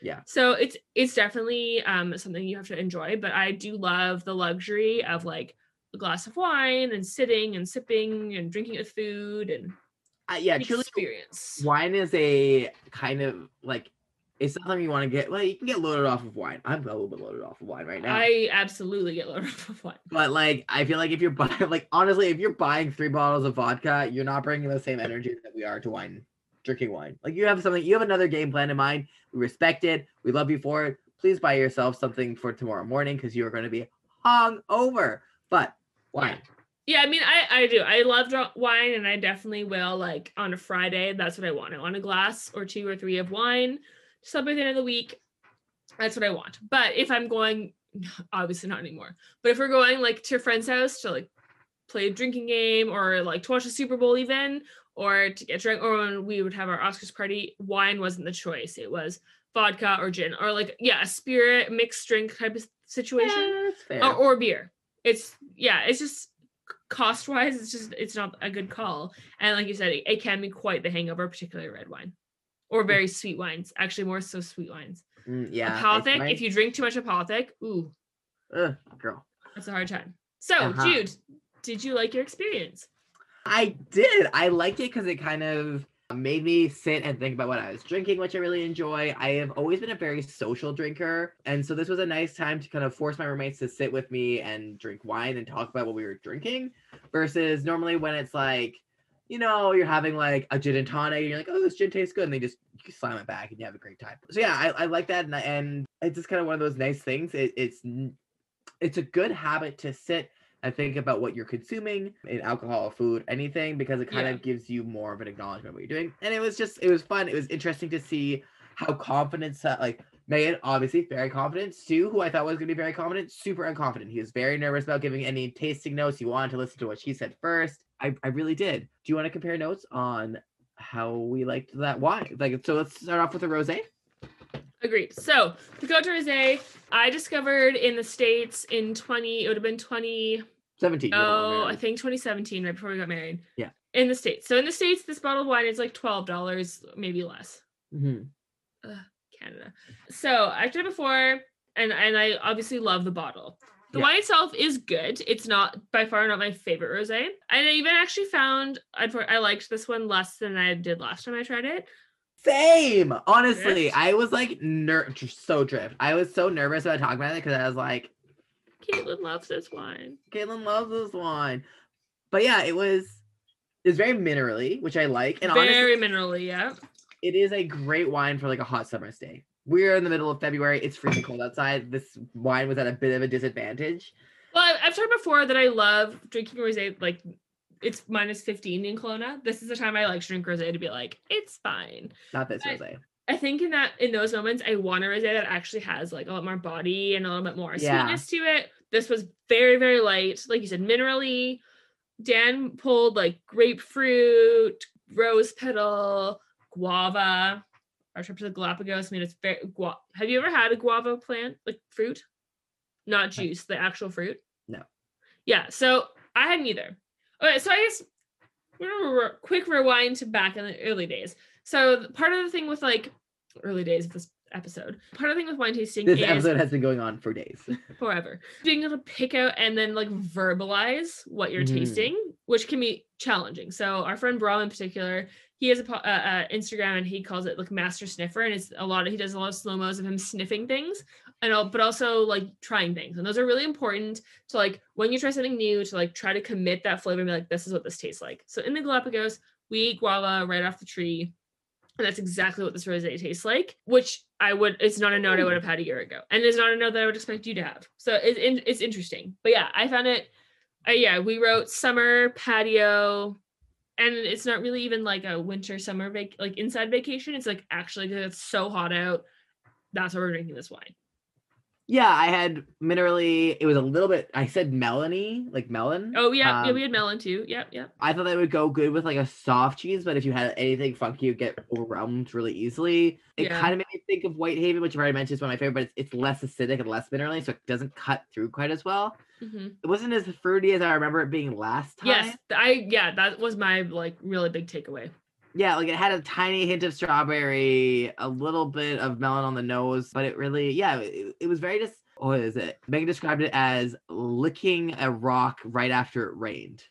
[SPEAKER 1] Yeah.
[SPEAKER 2] So it's it's definitely um something you have to enjoy. But I do love the luxury of like a glass of wine and sitting and sipping and drinking with food and
[SPEAKER 1] Uh, yeah, truly,
[SPEAKER 2] experience.
[SPEAKER 1] wine is a kind of like it's not something you want to get. Well, you can get loaded off of wine. I'm a little bit loaded off of wine right now.
[SPEAKER 2] I absolutely get loaded off of wine.
[SPEAKER 1] But like, I feel like if you're buying, like, honestly, if you're buying three bottles of vodka, you're not bringing the same energy that we are to wine, drinking wine. Like, you have something, you have another game plan in mind. We respect it. We love you for it. Please buy yourself something for tomorrow morning because you are going to be hung over. But wine,
[SPEAKER 2] Yeah, I mean, I I do. I love wine, and I definitely will. Like on a Friday, that's what I want. I want a glass or two or three of wine. Just up at the end of the week, that's what I want. But if I'm going, obviously not anymore. But if we're going like to a friend's house to like play a drinking game or like to watch the Super Bowl, even or to get drunk, or when we would have our Oscars party, wine wasn't the choice. It was vodka or gin or like yeah, a spirit mixed drink type of situation
[SPEAKER 1] yeah, that's fair.
[SPEAKER 2] or, or beer. It's yeah, it's just cost wise, it's just it's not a good call. And like you said, it, it can be quite the hangover, particularly red wine or very sweet wines. Actually, more so sweet wines.
[SPEAKER 1] Mm, yeah,
[SPEAKER 2] Apothic, if you drink too much Apothic, ooh,
[SPEAKER 1] Ugh, girl.
[SPEAKER 2] that's a hard time. So,
[SPEAKER 1] Uh-huh.
[SPEAKER 2] Jude, did you like your experience?
[SPEAKER 1] I did. I liked it because it kind of made me sit and think about what I was drinking, which I really enjoy. I have always been a very social drinker. And so this was a nice time to kind of force my roommates to sit with me and drink wine and talk about what we were drinking versus normally when it's like, you know, you're having like a gin and tonic, and you're like, oh, this gin tastes good, and they just slam it back, and you have a great time. So yeah, I, I like that, and, and it's just kind of one of those nice things. It, it's it's a good habit to sit and think about what you're consuming in alcohol, food, anything, because it kind
[SPEAKER 2] Yeah.
[SPEAKER 1] of gives you more of an acknowledgement of what you're doing. And it was just, it was fun. It was interesting to see how confident, like Megan, obviously very confident. Stu, who I thought was going to be very confident, super unconfident. He was very nervous about giving any tasting notes. He wanted to listen to what she said first. I, I really did. Do you want to compare notes on how we liked that wine? Like, so let's start off with the rosé.
[SPEAKER 2] Agreed. So the Cote Rosé, I discovered in the States in 20, it would have been 20,
[SPEAKER 1] 17. you're the one
[SPEAKER 2] oh, I think 2017, right before we got married.
[SPEAKER 1] Yeah.
[SPEAKER 2] In the States. So in the States, this bottle of wine is like $12, maybe less.
[SPEAKER 1] Mhm.
[SPEAKER 2] Canada. So I've done it before, and and I obviously love the bottle. The
[SPEAKER 1] Yeah.
[SPEAKER 2] wine itself is good. It's not by far not my favorite rosé. And I even actually found I I liked this one less than I did last time I tried it.
[SPEAKER 1] Same. Honestly,
[SPEAKER 2] Drift?
[SPEAKER 1] I was like ner- so drift. I was so nervous about talking about it because I was like,
[SPEAKER 2] Caitlin loves this wine.
[SPEAKER 1] Caitlin loves this wine. But yeah, it was it was very minerally, which I like. And
[SPEAKER 2] Very
[SPEAKER 1] honestly,
[SPEAKER 2] minerally, yeah.
[SPEAKER 1] it is a great wine for like a hot summer's day. We're in the middle of February. It's freezing cold outside. This wine was at a bit of a disadvantage.
[SPEAKER 2] Well, I've, I've talked before that I love drinking rosé. Like it's minus fifteen in Kelowna. This is the time I like to drink rosé to be like, it's fine.
[SPEAKER 1] Not this
[SPEAKER 2] I-
[SPEAKER 1] rosé.
[SPEAKER 2] I think in that in those moments, I want a rosé that actually has like a lot more body and a little bit more
[SPEAKER 1] Yeah.
[SPEAKER 2] sweetness to it. This was very very light, like you said, minerally. Dan pulled like grapefruit, rose petal, guava. Our trip to the Galapagos made us very. Gua- Have you ever had a guava plant, like fruit, not
[SPEAKER 1] No.
[SPEAKER 2] juice, the actual fruit?
[SPEAKER 1] No.
[SPEAKER 2] Yeah, so I had neither. Okay, so I guess we're gonna re- quick rewind to back in the early days. So part of the thing with like early days of this episode, part of the thing with wine tasting
[SPEAKER 1] This
[SPEAKER 2] is
[SPEAKER 1] episode has been going on for days.
[SPEAKER 2] forever being able to pick out and then like verbalize what you're
[SPEAKER 1] Mhm.
[SPEAKER 2] tasting, which can be challenging. So our friend Brom in particular, he has a uh, uh, Instagram and he calls it like master sniffer, and it's a lot. Of, he does a lot of slow mos of him sniffing things, and all, but also like trying things, and those are really important to like when you try something new to like try to commit that flavor and be like, this is what this tastes like. So in the Galapagos, we eat guava right off the tree. And that's exactly what this rosé tastes like, which I would. It's not a note I would have had a year ago, and it's not a note that I would expect you to have. So it's it's interesting. But yeah, I found it. Uh, yeah, we wrote summer patio, and it's not really even like a winter summer vac like inside vacation. It's like actually it's so hot out. That's why we're drinking this wine.
[SPEAKER 1] Yeah, I had minerally. It was a little bit. I said melony, like melon.
[SPEAKER 2] Oh yeah, yeah,
[SPEAKER 1] Um,
[SPEAKER 2] we had melon too. Yep, yep.
[SPEAKER 1] I thought that would go good with like a soft cheese, but if you had anything funky, you'd get overwhelmed really easily. It
[SPEAKER 2] Yeah.
[SPEAKER 1] kind of made me think of Whitehaven, which I've already mentioned is one of my favorite, but it's, it's less acidic and less minerally, so it doesn't cut through quite as well.
[SPEAKER 2] hmm
[SPEAKER 1] It wasn't as fruity as I remember it being last time.
[SPEAKER 2] Yes, I yeah, that was my like really big takeaway.
[SPEAKER 1] Yeah, like it had a tiny hint of strawberry, a little bit of melon on the nose, but it really, yeah, it, it was very just. What is it? Megan described it as licking a rock right after it rained.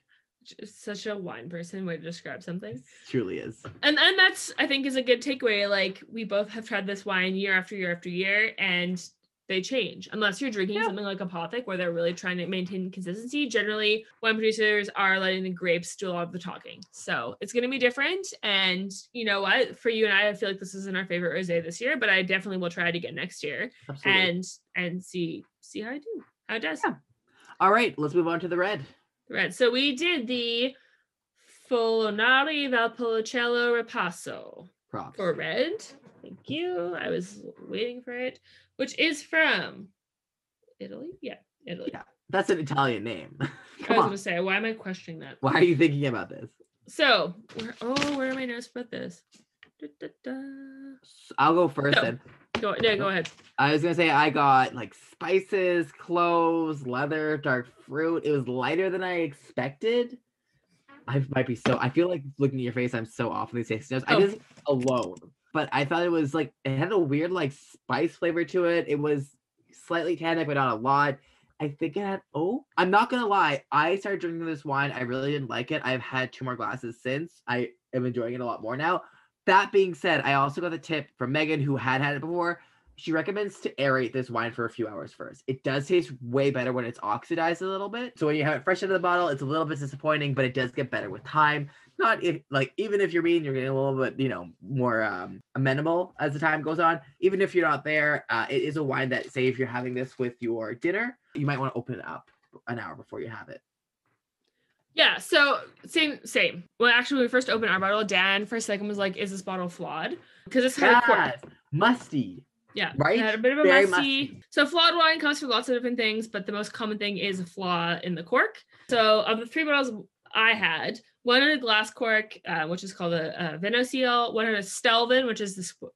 [SPEAKER 2] Such a wine person way to describe something.
[SPEAKER 1] It truly is.
[SPEAKER 2] and and that's I think is a good takeaway. Like we both have tried this wine year after year after year, and they change unless you're drinking
[SPEAKER 1] Yeah.
[SPEAKER 2] something like apothic where they're really trying to maintain consistency. Generally, wine producers are letting the grapes do a lot of the talking, so it's going to be different. And you know what? For you and I, I feel like this isn't our favorite rosé this year, but I definitely will try it again next year
[SPEAKER 1] Absolutely.
[SPEAKER 2] and and see see how I do. How it does.
[SPEAKER 1] Yeah. All right, let's move on to the red.
[SPEAKER 2] red So we did the Folonari Valpolicella Ripasso
[SPEAKER 1] Props.
[SPEAKER 2] for red. Thank you. I was waiting for it, which is from Italy. Yeah, Italy.
[SPEAKER 1] Yeah, That's an Italian name.
[SPEAKER 2] I was
[SPEAKER 1] on.
[SPEAKER 2] gonna say, why am I questioning that?
[SPEAKER 1] Why are you thinking about this?
[SPEAKER 2] So, where, oh, where are my notes about this? Da, da, da.
[SPEAKER 1] I'll go first
[SPEAKER 2] No.
[SPEAKER 1] then.
[SPEAKER 2] Go, no, go ahead.
[SPEAKER 1] I was gonna say I got like spices, cloves, leather, dark fruit. It was lighter than I expected. I might be so. I feel like looking at your face, I'm so off on these tasting notes. I
[SPEAKER 2] Oh.
[SPEAKER 1] just alone, but I thought it was like it had a weird like spice flavor to it. It was slightly tannic, but not a lot. I think it had. Oh, I'm not gonna lie. I started drinking this wine. I really didn't like it. I've had two more glasses since. I am enjoying it a lot more now. That being said, I also got the tip from Megan, who had had it before. She recommends to aerate this wine for a few hours first. It does taste way better when it's oxidized a little bit. So when you have it fresh out of the bottle, it's a little bit disappointing, but it does get better with time. Not if like even if you're mean, you're getting a little bit, you know, more um amenable as the time goes on. Even if you're not there, uh, it is a wine that say if you're having this with your dinner, you might want to open it up an hour before you have it.
[SPEAKER 2] Yeah, so same, same. Well, actually, when we first opened our bottle, Dan for a second was like, "Is this bottle flawed?" Because it's cork.
[SPEAKER 1] Yes, musty.
[SPEAKER 2] Yeah,
[SPEAKER 1] Right?
[SPEAKER 2] It had a bit of a musty.
[SPEAKER 1] musty.
[SPEAKER 2] So flawed wine comes from lots of different things, but the most common thing is a flaw in the cork. So of the three bottles I had, one had a glass cork, uh, which is called a, a Vinosil. One had a Stelvin, which is the sc-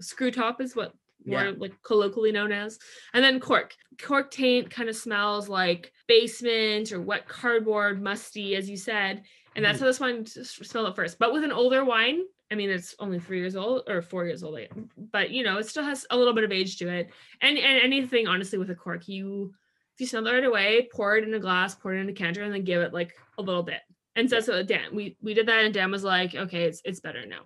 [SPEAKER 2] screw top, is what more
[SPEAKER 1] Yeah.
[SPEAKER 2] like colloquially known as, and then cork. Cork taint kind of smells like basement or wet cardboard, musty, as you said, and that's
[SPEAKER 1] Mhm.
[SPEAKER 2] how this wine s- smelled at first. But with an older wine, I mean, it's only three years old or four years old, but you know, it still has a little bit of age to it. And and anything honestly with a cork, you if you smell it right away, pour it in a glass, pour it in a decanter, and then give it like a little bit. And so, so Dan, we we did that, and Dan was like, okay, it's it's better now.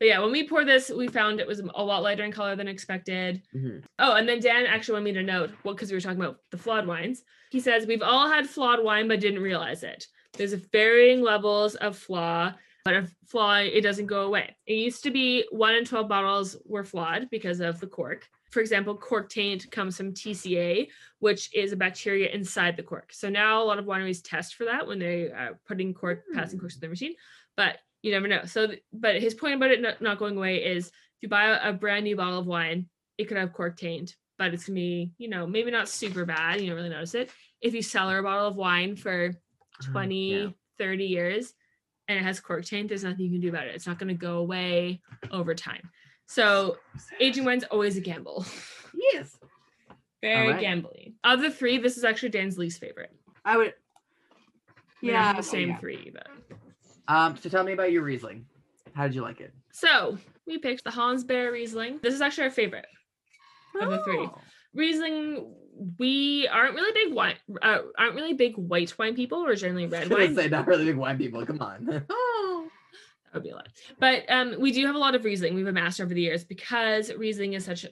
[SPEAKER 2] But yeah, when we poured this, we found it was a lot lighter in color than expected.
[SPEAKER 1] Mhm.
[SPEAKER 2] Oh, and then Dan actually wanted me to note, well, because we were talking about the flawed wines. He says we've all had flawed wine, but didn't realize it. There's varying levels of flaw, but a flaw it doesn't go away. It used to be one in twelve bottles were flawed because of the cork. For example, cork taint comes from TCA, which is a bacteria inside the cork. So now a lot of wineries test for that when they uh, are putting cork, hmm. passing corks through their machine. But you never know. So, but his point about it not, going away is if you buy a, brand new bottle of wine, it could have cork taint, but it's gonna be, you know, maybe not super bad. You don't really notice it. If you cellar a bottle of wine for mm, 20,
[SPEAKER 1] Yeah.
[SPEAKER 2] 30 years and it has cork taint, there's nothing you can do about it. It's not gonna go away over time. So aging wine's always a gamble.
[SPEAKER 1] Yes.
[SPEAKER 2] Very
[SPEAKER 1] right.
[SPEAKER 2] gambling. Of the three, this is actually Dan's least favorite.
[SPEAKER 1] I would
[SPEAKER 2] We
[SPEAKER 1] Yeah,
[SPEAKER 2] have the
[SPEAKER 1] oh,
[SPEAKER 2] same
[SPEAKER 1] yeah.
[SPEAKER 2] three, but
[SPEAKER 1] um so tell me about your Riesling. How did you like it?
[SPEAKER 2] so we picked the Hans Baer Riesling. This is actually our favorite. Of the three.
[SPEAKER 1] Oh.
[SPEAKER 2] Riesling, we aren't really big wine, uh, aren't really big white wine people. We're generally
[SPEAKER 1] I
[SPEAKER 2] red
[SPEAKER 1] was gonna
[SPEAKER 2] wine.
[SPEAKER 1] say not really big wine people. Come on.
[SPEAKER 2] Oh, would be a lot. But um, we do have a lot of Riesling we've amassed over the years because Riesling is such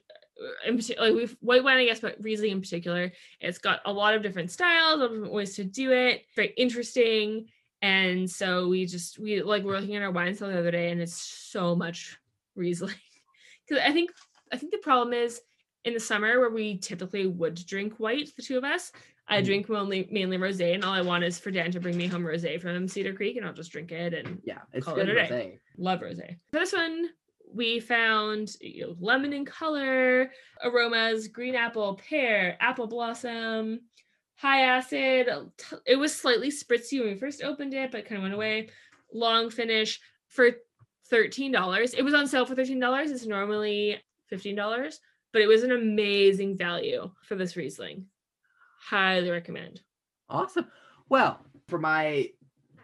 [SPEAKER 2] in particular, like we've white wine, I guess, but Riesling in particular, it's got a lot of different styles, a lot of different ways to do it. Very interesting, and so we just we like we're looking at our wine sale the other day, and it's so much Riesling. Because I think I think the problem is in the summer where we typically would drink white, the two of us. I
[SPEAKER 1] Mhm.
[SPEAKER 2] drink mainly mainly rosé, and all I want is for Dan to bring me home rosé from Cedar Creek, and I'll just drink it and
[SPEAKER 1] yeah, it's
[SPEAKER 2] Call
[SPEAKER 1] good
[SPEAKER 2] it a day.
[SPEAKER 1] rosé.
[SPEAKER 2] love rosé. For this one, we found you know, lemon in color, aromas, green apple, pear, apple blossom, high acid. It was slightly spritzy when we first opened it, but kind of went away. Long finish for thirteen dollars. It was on sale for thirteen dollars. It's normally fifteen dollars, but it was an amazing value for this Riesling. Highly recommend.
[SPEAKER 1] Awesome. Well, for my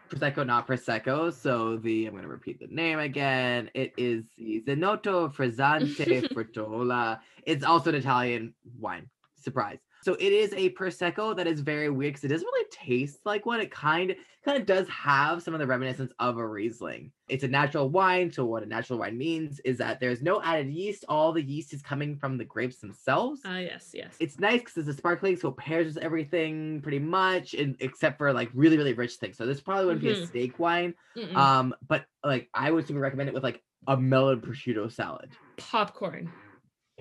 [SPEAKER 1] prosecco, not prosecco. So the I'm going to repeat the name again. It is the Zanotto Frizzante Fruttola. It's also an Italian wine. Surprise. So it is a prosecco that is very weird because it doesn't really taste like one. It kind of kind of does have some of the reminiscence of a Riesling. It's a natural wine. So what a natural wine means is that there's no added yeast. All the yeast is coming from the grapes themselves
[SPEAKER 2] Ah, yes, yes.
[SPEAKER 1] it's nice because it's a sparkling, so it pairs with everything pretty much, and except for like really, really rich things. So this probably wouldn't be a
[SPEAKER 2] Mhm.
[SPEAKER 1] steak wine.
[SPEAKER 2] Mm-mm.
[SPEAKER 1] Um, but like I would super recommend it with like a melon prosciutto salad.
[SPEAKER 2] Popcorn.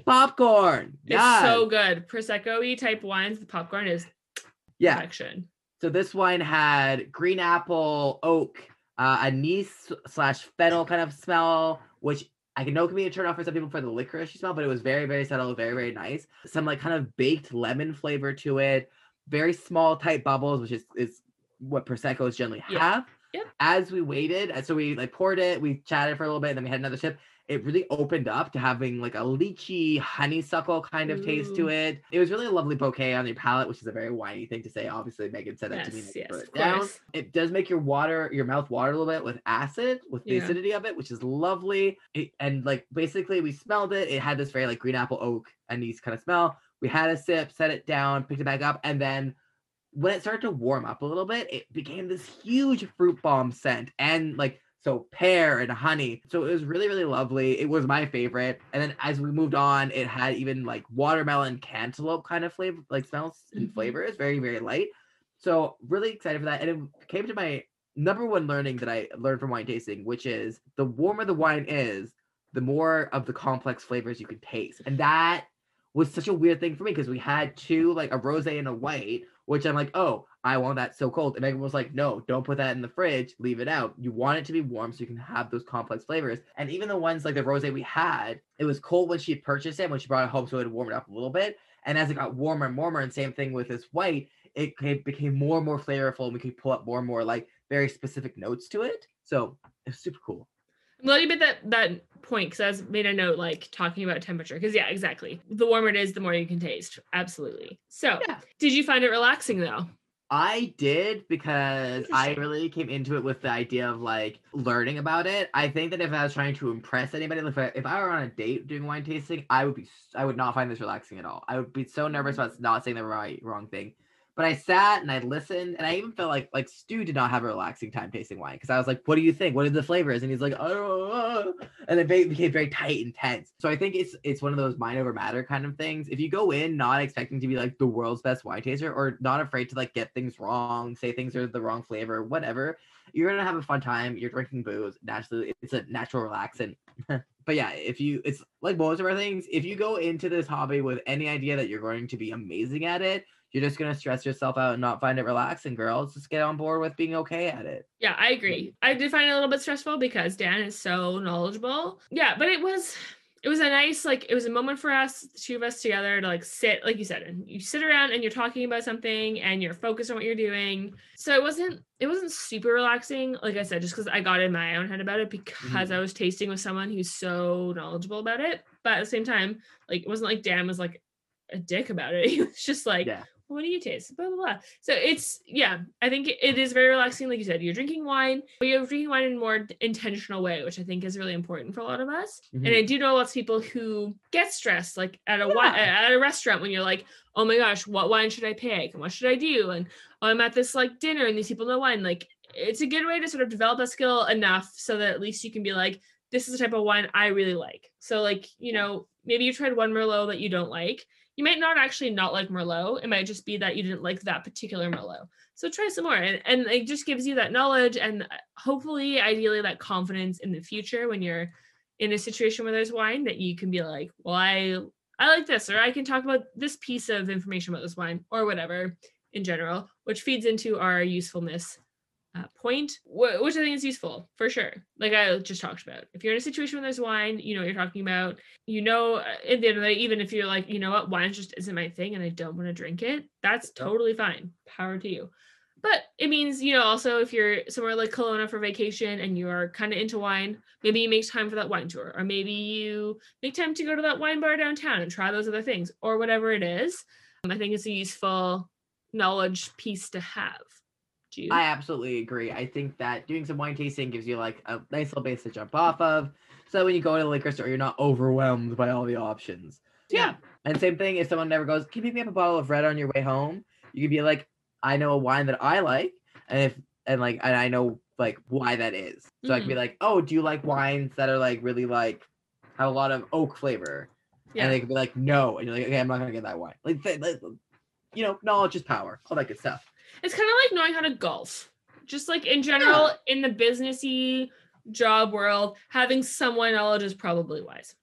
[SPEAKER 1] Popcorn.
[SPEAKER 2] It's so good. Prosecco-y type wines, the popcorn is
[SPEAKER 1] yeah.
[SPEAKER 2] perfection.
[SPEAKER 1] So this wine had green apple, oak, uh, anise slash fennel kind of smell, which I can know can be a turn off for some people for the licorice smell, but it was very, very subtle, very, very nice. Some like kind of baked lemon flavor to it. Very small, tight bubbles, which is is what proseccos generally
[SPEAKER 2] Yeah.
[SPEAKER 1] have.
[SPEAKER 2] Yep.
[SPEAKER 1] As we waited, uh, so we like poured it, we chatted for a little bit, and then we had another sip. It really opened up to having like a lychee honeysuckle kind of taste to it. It was really a lovely bouquet on your palate, which is a very winey thing to say. Obviously, Megan said that to me.
[SPEAKER 2] Yes, yes,
[SPEAKER 1] it down.
[SPEAKER 2] course.
[SPEAKER 1] It does make your water, your mouth water a little bit with acid, with the
[SPEAKER 2] Yeah.
[SPEAKER 1] acidity of it, which is lovely. It, and like basically, we smelled it. It had this very like green apple oak anise kind of smell. We had a sip, set it down, picked it back up, and then when it started to warm up a little bit, it became this huge fruit bomb scent and like so pear and honey. So it was really, really lovely. It was my favorite. And then as we moved on, it had even like watermelon cantaloupe kind of flavor, like smells and
[SPEAKER 2] Mhm.
[SPEAKER 1] flavors, very, very light. So really excited for that. And it came to my number one learning that I learned from wine tasting, which is the warmer the wine is, the more of the complex flavors you can taste. And that was such a weird thing for me because we had two, like a rose and a white, which I'm like, oh, I want that so cold. And Megan was like, no, don't put that in the fridge, leave it out. You want it to be warm so you can have those complex flavors. And even the ones like the rose we had, it was cold when she purchased it, when she brought it home, so it would warm it up a little bit. And as it got warmer and warmer, and same thing with this white, it became more and more flavorful, and we could pull up more and more like very specific notes to it. So it's super cool.
[SPEAKER 2] I'm glad you made that that point because I was made a note like talking about temperature because yeah, exactly. The warmer it is, the more you can taste. Absolutely. So, yeah. did you find it relaxing though?
[SPEAKER 1] I did because I really came into it with the idea of like learning about it. I think that if I was trying to impress anybody, if I, if I were on a date doing wine tasting, I would be I would not find this relaxing at all. I would be so nervous mm-hmm. about not saying the right wrong thing. But I sat and I listened, and I even felt like like Stu did not have a relaxing time tasting wine because I was like, "What do you think? What are the flavors?" And he's like, "Oh," and it became very tight and tense. So I think it's it's one of those mind over matter kind of things. If you go in not expecting to be like the world's best wine taster or not afraid to like get things wrong, say things are the wrong flavor, whatever, you're gonna have a fun time. You're drinking booze naturally. It's a natural relaxant. but yeah, if you, it's like most of our things. If you go into this hobby with any idea that you're going to be amazing at it, you're just gonna stress yourself out and not find it relaxing, girls. Just get on board with being okay at it.
[SPEAKER 2] Yeah, I agree. I did find it a little bit stressful because Dan is so knowledgeable. Yeah, but it was it was a nice like it was a moment for us the two of us together to like sit like you said and you sit around and you're talking about something and you're focused on what you're doing so it wasn't it wasn't super relaxing like i said just because i got in my own head about it because mm-hmm. i was tasting with someone who's so knowledgeable about it but at the same time like it wasn't like dan was like a dick about it he was just like yeah what do you taste? Blah, blah, blah. So it's, yeah, I think it is very relaxing. Like you said, you're drinking wine, but you're drinking wine in a more intentional way, which I think is really important for a lot of us. Mm-hmm. And I do know lots of people who get stressed, like at a yeah. at a restaurant when you're like, oh my gosh, what wine should I pick? And what should I do? And oh, I'm at this like dinner and these people know wine. Like it's a good way to sort of develop that skill enough so that at least you can be like, this is the type of wine I really like. So like, you know, maybe you tried one Merlot that you don't like you might not actually not like Merlot. It might just be that you didn't like that particular Merlot. So try some more. And, and it just gives you that knowledge and uh, hopefully, ideally, that confidence in the future when you're in a situation where there's wine that you can be like, well, I I like this, or I can talk about this piece of information about this wine, or whatever in general, which feeds into our usefulness uh, point, wh- which I think is useful for sure. Like I just talked about, if you're in a situation where there's wine, you know what you're talking about. You know, uh, at the end of the day, even if you're like, you know what, wine just isn't my thing, and I don't want to drink it, that's totally fine. Power to you. But it means, you know, also if you're somewhere like Kelowna for vacation and you're kind of into wine, maybe you make time for that wine tour, or maybe you make time to go to that wine bar downtown and try those other things, or whatever it is. Um, I think it's a useful knowledge piece to have
[SPEAKER 1] I absolutely agree. I think that doing some wine tasting gives you like a nice little base to jump off of. So when you go to the liquor store, you're not overwhelmed by all the options.
[SPEAKER 2] Yeah.
[SPEAKER 1] And same thing if someone never goes, Can you pick me up a bottle of red on your way home? You could be like, I know a wine that I like, and if and like and I know like why that is. So mm-hmm. I can be like, Oh, do you like wines that are like really like have a lot of oak flavor? Yeah. And they could be like, No. And you're like, Okay, I'm not gonna get that wine. Like, like you know, knowledge is power, all that good stuff.
[SPEAKER 2] It's kind of like knowing how to golf. Just like in general, yeah. in the businessy job world, having somewhat knowledge is probably wise.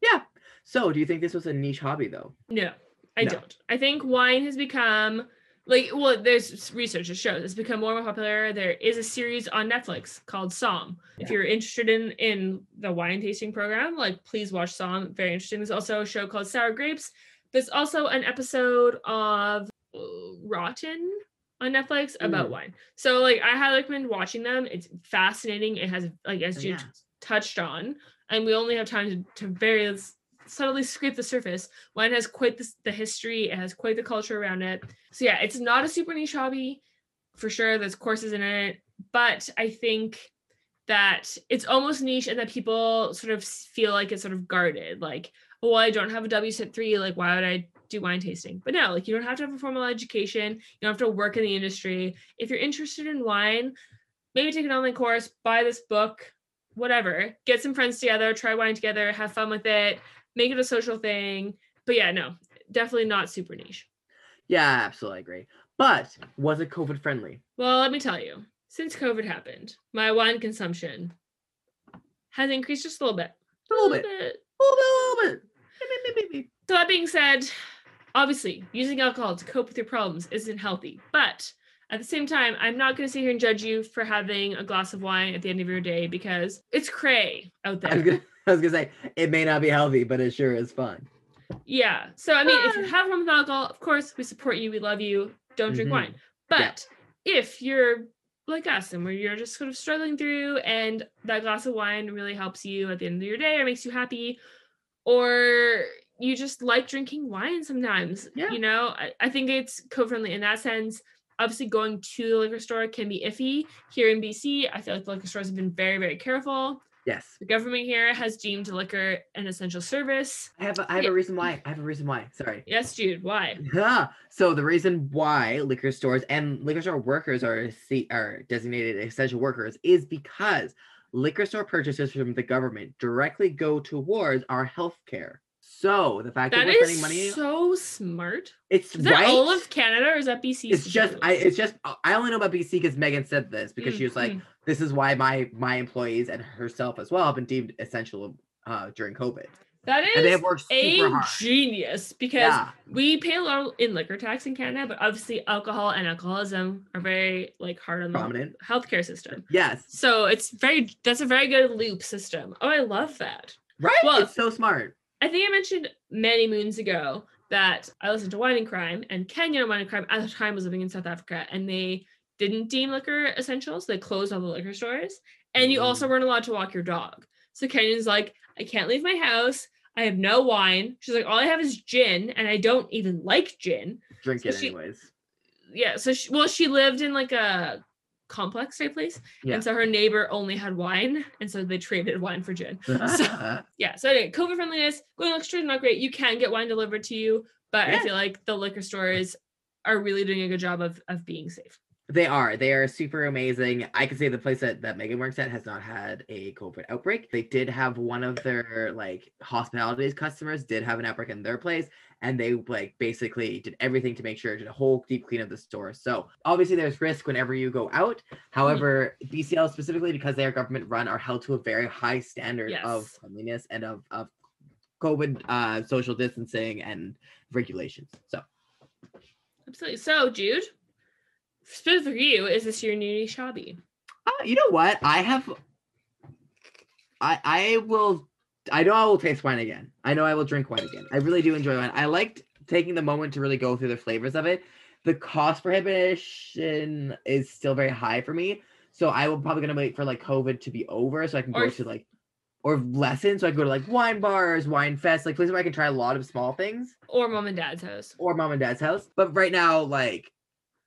[SPEAKER 1] Yeah. So, do you think this was a niche hobby though?
[SPEAKER 2] No, I no. don't. I think wine has become like well, there's research that shows it's become more and more popular. There is a series on Netflix called Somm. Yeah. If you're interested in in the wine tasting program, like please watch Somm. Very interesting. There's also a show called Sour Grapes. There's also an episode of uh, Rotten on Netflix about mm. wine. So like I highly recommend watching them. It's fascinating. It has like as you yeah. touched on, and we only have time to, to very subtly scrape the surface. Wine has quite the, the history. It has quite the culture around it. So yeah, it's not a super niche hobby for sure. There's courses in it, but I think that it's almost niche and that people sort of feel like it's sort of guarded. Like, oh, I don't have a WSET three. Like, why would I do wine tasting. But no, like you don't have to have a formal education. You don't have to work in the industry. If you're interested in wine, maybe take an online course, buy this book, whatever. Get some friends together, try wine together, have fun with it, make it a social thing. But yeah, no, definitely not super niche.
[SPEAKER 1] Yeah, absolutely agree. But was it COVID friendly?
[SPEAKER 2] Well, let me tell you. since COVID happened, my wine consumption has increased just a little bit.
[SPEAKER 1] A little bit. A little bit. A little bit. Beep, beep, beep,
[SPEAKER 2] So that being said, obviously using alcohol to cope with your problems isn't healthy. But at the same time, I'm not going to sit here and judge you for having a glass of wine at the end of your day because it's cray out
[SPEAKER 1] I was
[SPEAKER 2] there.
[SPEAKER 1] gonna, I was gonna say it may not be healthy, but it sure is fun.
[SPEAKER 2] Yeah. So I mean, if you
[SPEAKER 1] Ah.
[SPEAKER 2] have a problem with alcohol, of course we support you. We love you. Don't drink
[SPEAKER 1] Mhm.
[SPEAKER 2] wine. But if you're like us and where you're just sort of struggling through and that glass of wine really helps you at the end of your day or makes you happy, or you just like drinking wine sometimes,
[SPEAKER 1] Yeah.
[SPEAKER 2] you know, I, I think it's co-friendly in that sense. Obviously, going to the liquor store can be iffy. Here in BC, I feel like the liquor stores have been very, very careful.
[SPEAKER 1] Yes.
[SPEAKER 2] The government here has deemed liquor an essential service.
[SPEAKER 1] I have a, I have
[SPEAKER 2] Yeah.
[SPEAKER 1] a reason why. I have a reason why. Sorry.
[SPEAKER 2] Yes, Jude, why?
[SPEAKER 1] Yeah. So the reason why liquor stores and liquor store workers are are designated essential workers is because liquor store purchases from the government directly go towards our health care. So the fact that,
[SPEAKER 2] That
[SPEAKER 1] we're spending
[SPEAKER 2] is
[SPEAKER 1] money,
[SPEAKER 2] so smart.
[SPEAKER 1] it's
[SPEAKER 2] Is that
[SPEAKER 1] right.
[SPEAKER 2] all of Canada or is that BC?
[SPEAKER 1] it's just I it's just I only know about BC because Megan said this because she was like,
[SPEAKER 2] Mhm.
[SPEAKER 1] this is why my my employees and herself as well have been deemed essential uh during COVID.
[SPEAKER 2] That is
[SPEAKER 1] And they have worked
[SPEAKER 2] a
[SPEAKER 1] super hard.
[SPEAKER 2] genius because
[SPEAKER 1] Yeah.
[SPEAKER 2] we pay a lot in liquor tax in Canada, but obviously alcohol and alcoholism are very like hard on
[SPEAKER 1] Prominent.
[SPEAKER 2] the healthcare system.
[SPEAKER 1] Yes.
[SPEAKER 2] So it's very that's a very good loop system. Oh, I love that.
[SPEAKER 1] Right?
[SPEAKER 2] Well-
[SPEAKER 1] it's so smart.
[SPEAKER 2] I think I mentioned many moons ago that I listened to Wine and Crime, and Kenya Wine and Crime at the time was living in South Africa, and they didn't deem liquor essentials. They closed all the liquor stores, and you also
[SPEAKER 1] Mm.
[SPEAKER 2] weren't allowed to walk your dog. So Kenya's like, I can't leave my house. I have no wine. She's like, all I have is gin, and I don't even like gin.
[SPEAKER 1] Drink
[SPEAKER 2] So
[SPEAKER 1] it
[SPEAKER 2] she-
[SPEAKER 1] anyways.
[SPEAKER 2] Yeah. So she, well, she lived in like a complex type place,
[SPEAKER 1] Yeah.
[SPEAKER 2] and so her neighbor only had wine, and so they traded wine for gin. So- yeah so anyway covid friendliness going to liquor stores not great you can get wine delivered to you but i feel like the liquor stores are really doing a good job of of being safe
[SPEAKER 1] They are. They are super amazing. I can say the place that, that Megan works at has not had a COVID outbreak. They did have one of their like hospitalities customers did have an outbreak in their place, and they like basically did everything to make sure did a whole deep clean of the store. So obviously there's risk whenever you go out. However, BCL specifically because they are government run are held to a very high standard of cleanliness and of of COVID uh, social distancing and regulations. So
[SPEAKER 2] absolutely so jude for you is this your new hobby
[SPEAKER 1] Uh, you know what? I have. I I will. I know I will taste wine again. I know I will drink wine again. I really do enjoy wine. I liked taking the moment to really go through the flavors of it. The cost prohibition is still very high for me, so I will probably gonna wait for like COVID to be over so I can
[SPEAKER 2] Or
[SPEAKER 1] go to like or lessons. So I can go to like wine bars, wine fest, like places where I can try a lot of small things
[SPEAKER 2] or mom and dad's house
[SPEAKER 1] or mom and dad's house. But right now, like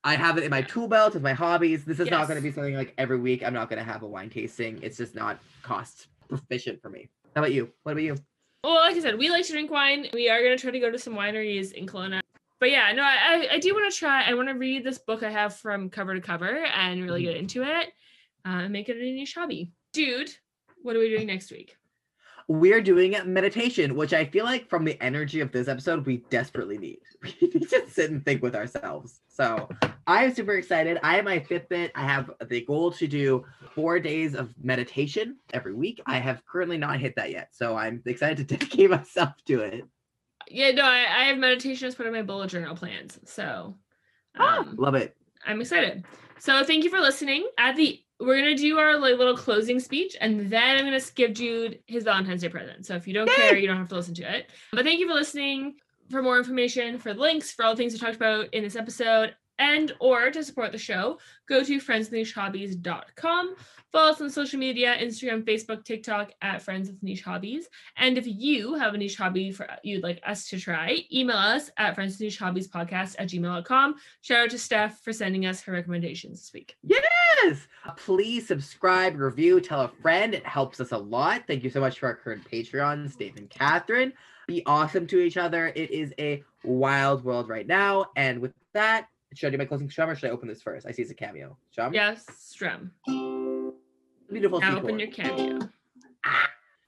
[SPEAKER 1] I have it in my tool belt with my hobbies. This is not going to be something like every week. I'm not going to have a wine tasting. It's just not cost proficient for me. How about you? What about you?
[SPEAKER 2] well like i said we like to drink wine we are going to try to go to some wineries in Kelowna. but yeah no i i, do want to try i want to read this book i have from cover to cover and really get into it uh, and make it a niche hobby dude what are we doing next week
[SPEAKER 1] We're doing a meditation, which I feel like from the energy of this episode, we desperately need. We need to sit and think with ourselves. So I am super excited. I have my Fitbit. I have the goal to do four days of meditation every week. I have currently not hit that yet. So I'm excited to dedicate myself to it.
[SPEAKER 2] Yeah, no, I, I have meditation as part of my bullet journal plans. So
[SPEAKER 1] Ah,
[SPEAKER 2] um,
[SPEAKER 1] love it.
[SPEAKER 2] I'm excited. So thank you for listening. At the we're gonna do our like little closing speech, and then I'm gonna give Jude his Valentine's Day present. So if you don't
[SPEAKER 1] Yay!
[SPEAKER 2] care, you don't have to listen to it. But thank you for listening. For more information, for the links, for all the things we talked about in this episode, and or to support the show, go to friendswithnichehobbies.com. Follow us on social media, Instagram, Facebook, TikTok at Friends with Niche Hobbies. And if you have a niche hobby for you'd like us to try, email us at friends with niche hobbies podcast at gmail.com. Shout out to Steph for sending us her recommendations this week.
[SPEAKER 1] Yes. Please subscribe, review, tell a friend. It helps us a lot. Thank you so much to our current Patreons, Dave and Catherine. Be awesome to each other. It is a wild world right now. And with that, should I do my closing shum or should I open this first? I see it's a cameo. Shum?
[SPEAKER 2] Yes, Strum.
[SPEAKER 1] Beautiful
[SPEAKER 2] Now
[SPEAKER 1] sequel.
[SPEAKER 2] open your cameo.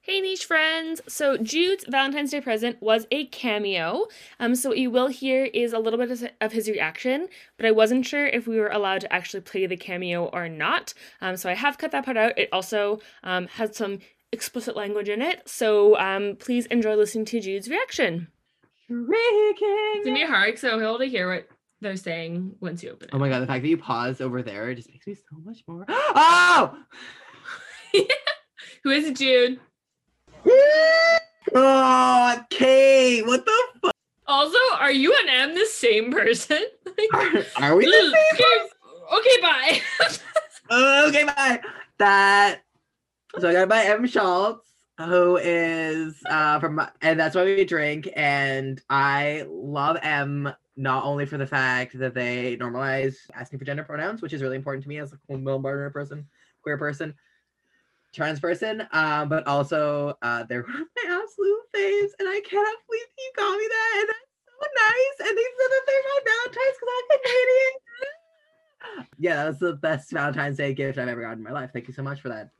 [SPEAKER 2] Hey niche friends! So Jude's Valentine's Day present was a cameo. Um, so what you will hear is a little bit of his reaction, but I wasn't sure if we were allowed to actually play the cameo or not. Um, so I have cut that part out. It also um, has some explicit language in it. So um, please enjoy listening to Jude's reaction. It's gonna be hard because I'll to hear what they're saying once you open it.
[SPEAKER 1] Oh my god, the fact that you pause over there just makes me so much more. Oh!
[SPEAKER 2] Who is it, Jude?
[SPEAKER 1] oh, Kate, what the fuck?
[SPEAKER 2] Also, are you and M the same person?
[SPEAKER 1] are, are we the same
[SPEAKER 2] person? Okay, bye.
[SPEAKER 1] uh, okay, bye. That. So I got by Em Schulz, who is uh from, and that's why we drink. And I love M not only for the fact that they normalize asking for gender pronouns, which is really important to me as a non-binary person, queer person, trans person, um, but also uh, they're one of my absolute faves, and I cannot believe you got me that, and that's so nice. And they said that they're my Valentine's because I'm Canadian. yeah, that was the best Valentine's Day gift I've ever gotten in my life. Thank you so much for that.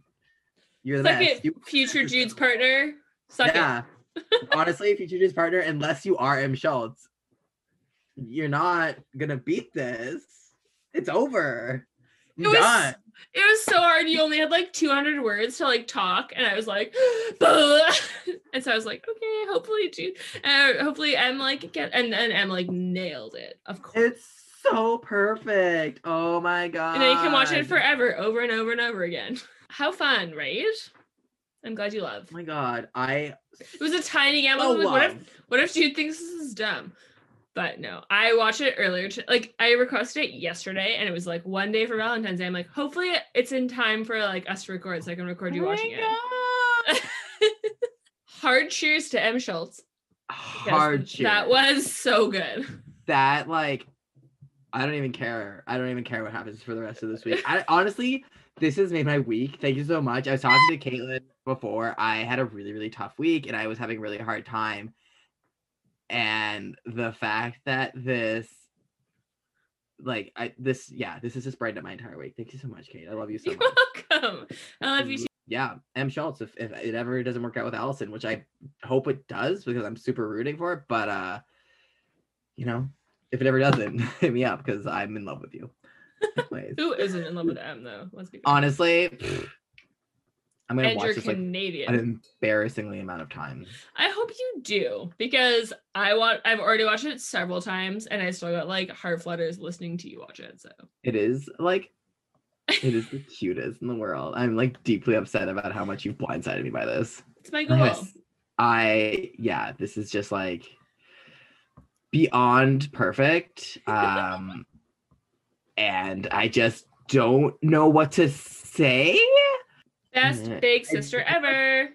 [SPEAKER 1] You're the
[SPEAKER 2] Suck
[SPEAKER 1] best.
[SPEAKER 2] It, future Jude's partner. Suck
[SPEAKER 1] yeah. Honestly, future Jude's partner, unless you are Em Schulz, you're not gonna beat this. It's over. You're
[SPEAKER 2] It was-
[SPEAKER 1] done.
[SPEAKER 2] It was so hard. You only had like 200 words to like talk, and I was like, and so I was like, okay, hopefully Jude, uh, and hopefully M like get, and then M like nailed it, of course.
[SPEAKER 1] It's so perfect. Oh my god.
[SPEAKER 2] and then you can watch it forever, over and over and over again. How fun, right? I'm glad you love.
[SPEAKER 1] Oh my god. I
[SPEAKER 2] It was a tiny game. Oh, I
[SPEAKER 1] so
[SPEAKER 2] like, what if what if Jude thinks this is dumb? But no, I watched it earlier. To, like I requested it yesterday, and it was like one day for Valentine's Day. I'm like, hopefully it's in time for like us to record, so I can record you
[SPEAKER 1] Oh my
[SPEAKER 2] watching it. Hard cheers to Em Schulz.
[SPEAKER 1] Hard cheers.
[SPEAKER 2] That was so good.
[SPEAKER 1] that like I don't even care. I don't even care what happens for the rest of this week. I honestly, this has made my week. Thank you so much. I was talking to Caitlin before. I had a really, really tough week and I was having a really hard time. And the fact that this like I this yeah, this has just brightened up my entire week. Thank you so much, Kate. I love you so
[SPEAKER 2] You're
[SPEAKER 1] much.
[SPEAKER 2] welcome. I love you too.
[SPEAKER 1] Yeah, Em Schulz. If, if it ever doesn't work out with Allison, which I hope it does because I'm super rooting for it, but uh, you know, if it ever doesn't, hit me up because I'm in love with you.
[SPEAKER 2] Who isn't in love with M though? Let's be
[SPEAKER 1] honestly, pfft, I'm gonna
[SPEAKER 2] and
[SPEAKER 1] watch this like an embarrassingly amount of times.
[SPEAKER 2] I hope you do because I want. I've already watched it several times, and I still got like heart flutters listening to you watch it. So
[SPEAKER 1] It is like it is the cutest in the world. I'm like deeply upset about how much you've blindsided me by this.
[SPEAKER 2] it's my goal.
[SPEAKER 1] Yes. I yeah, this is just like beyond perfect. Um and I just don't know what to say.
[SPEAKER 2] Best
[SPEAKER 1] mm-hmm.
[SPEAKER 2] big sister ever.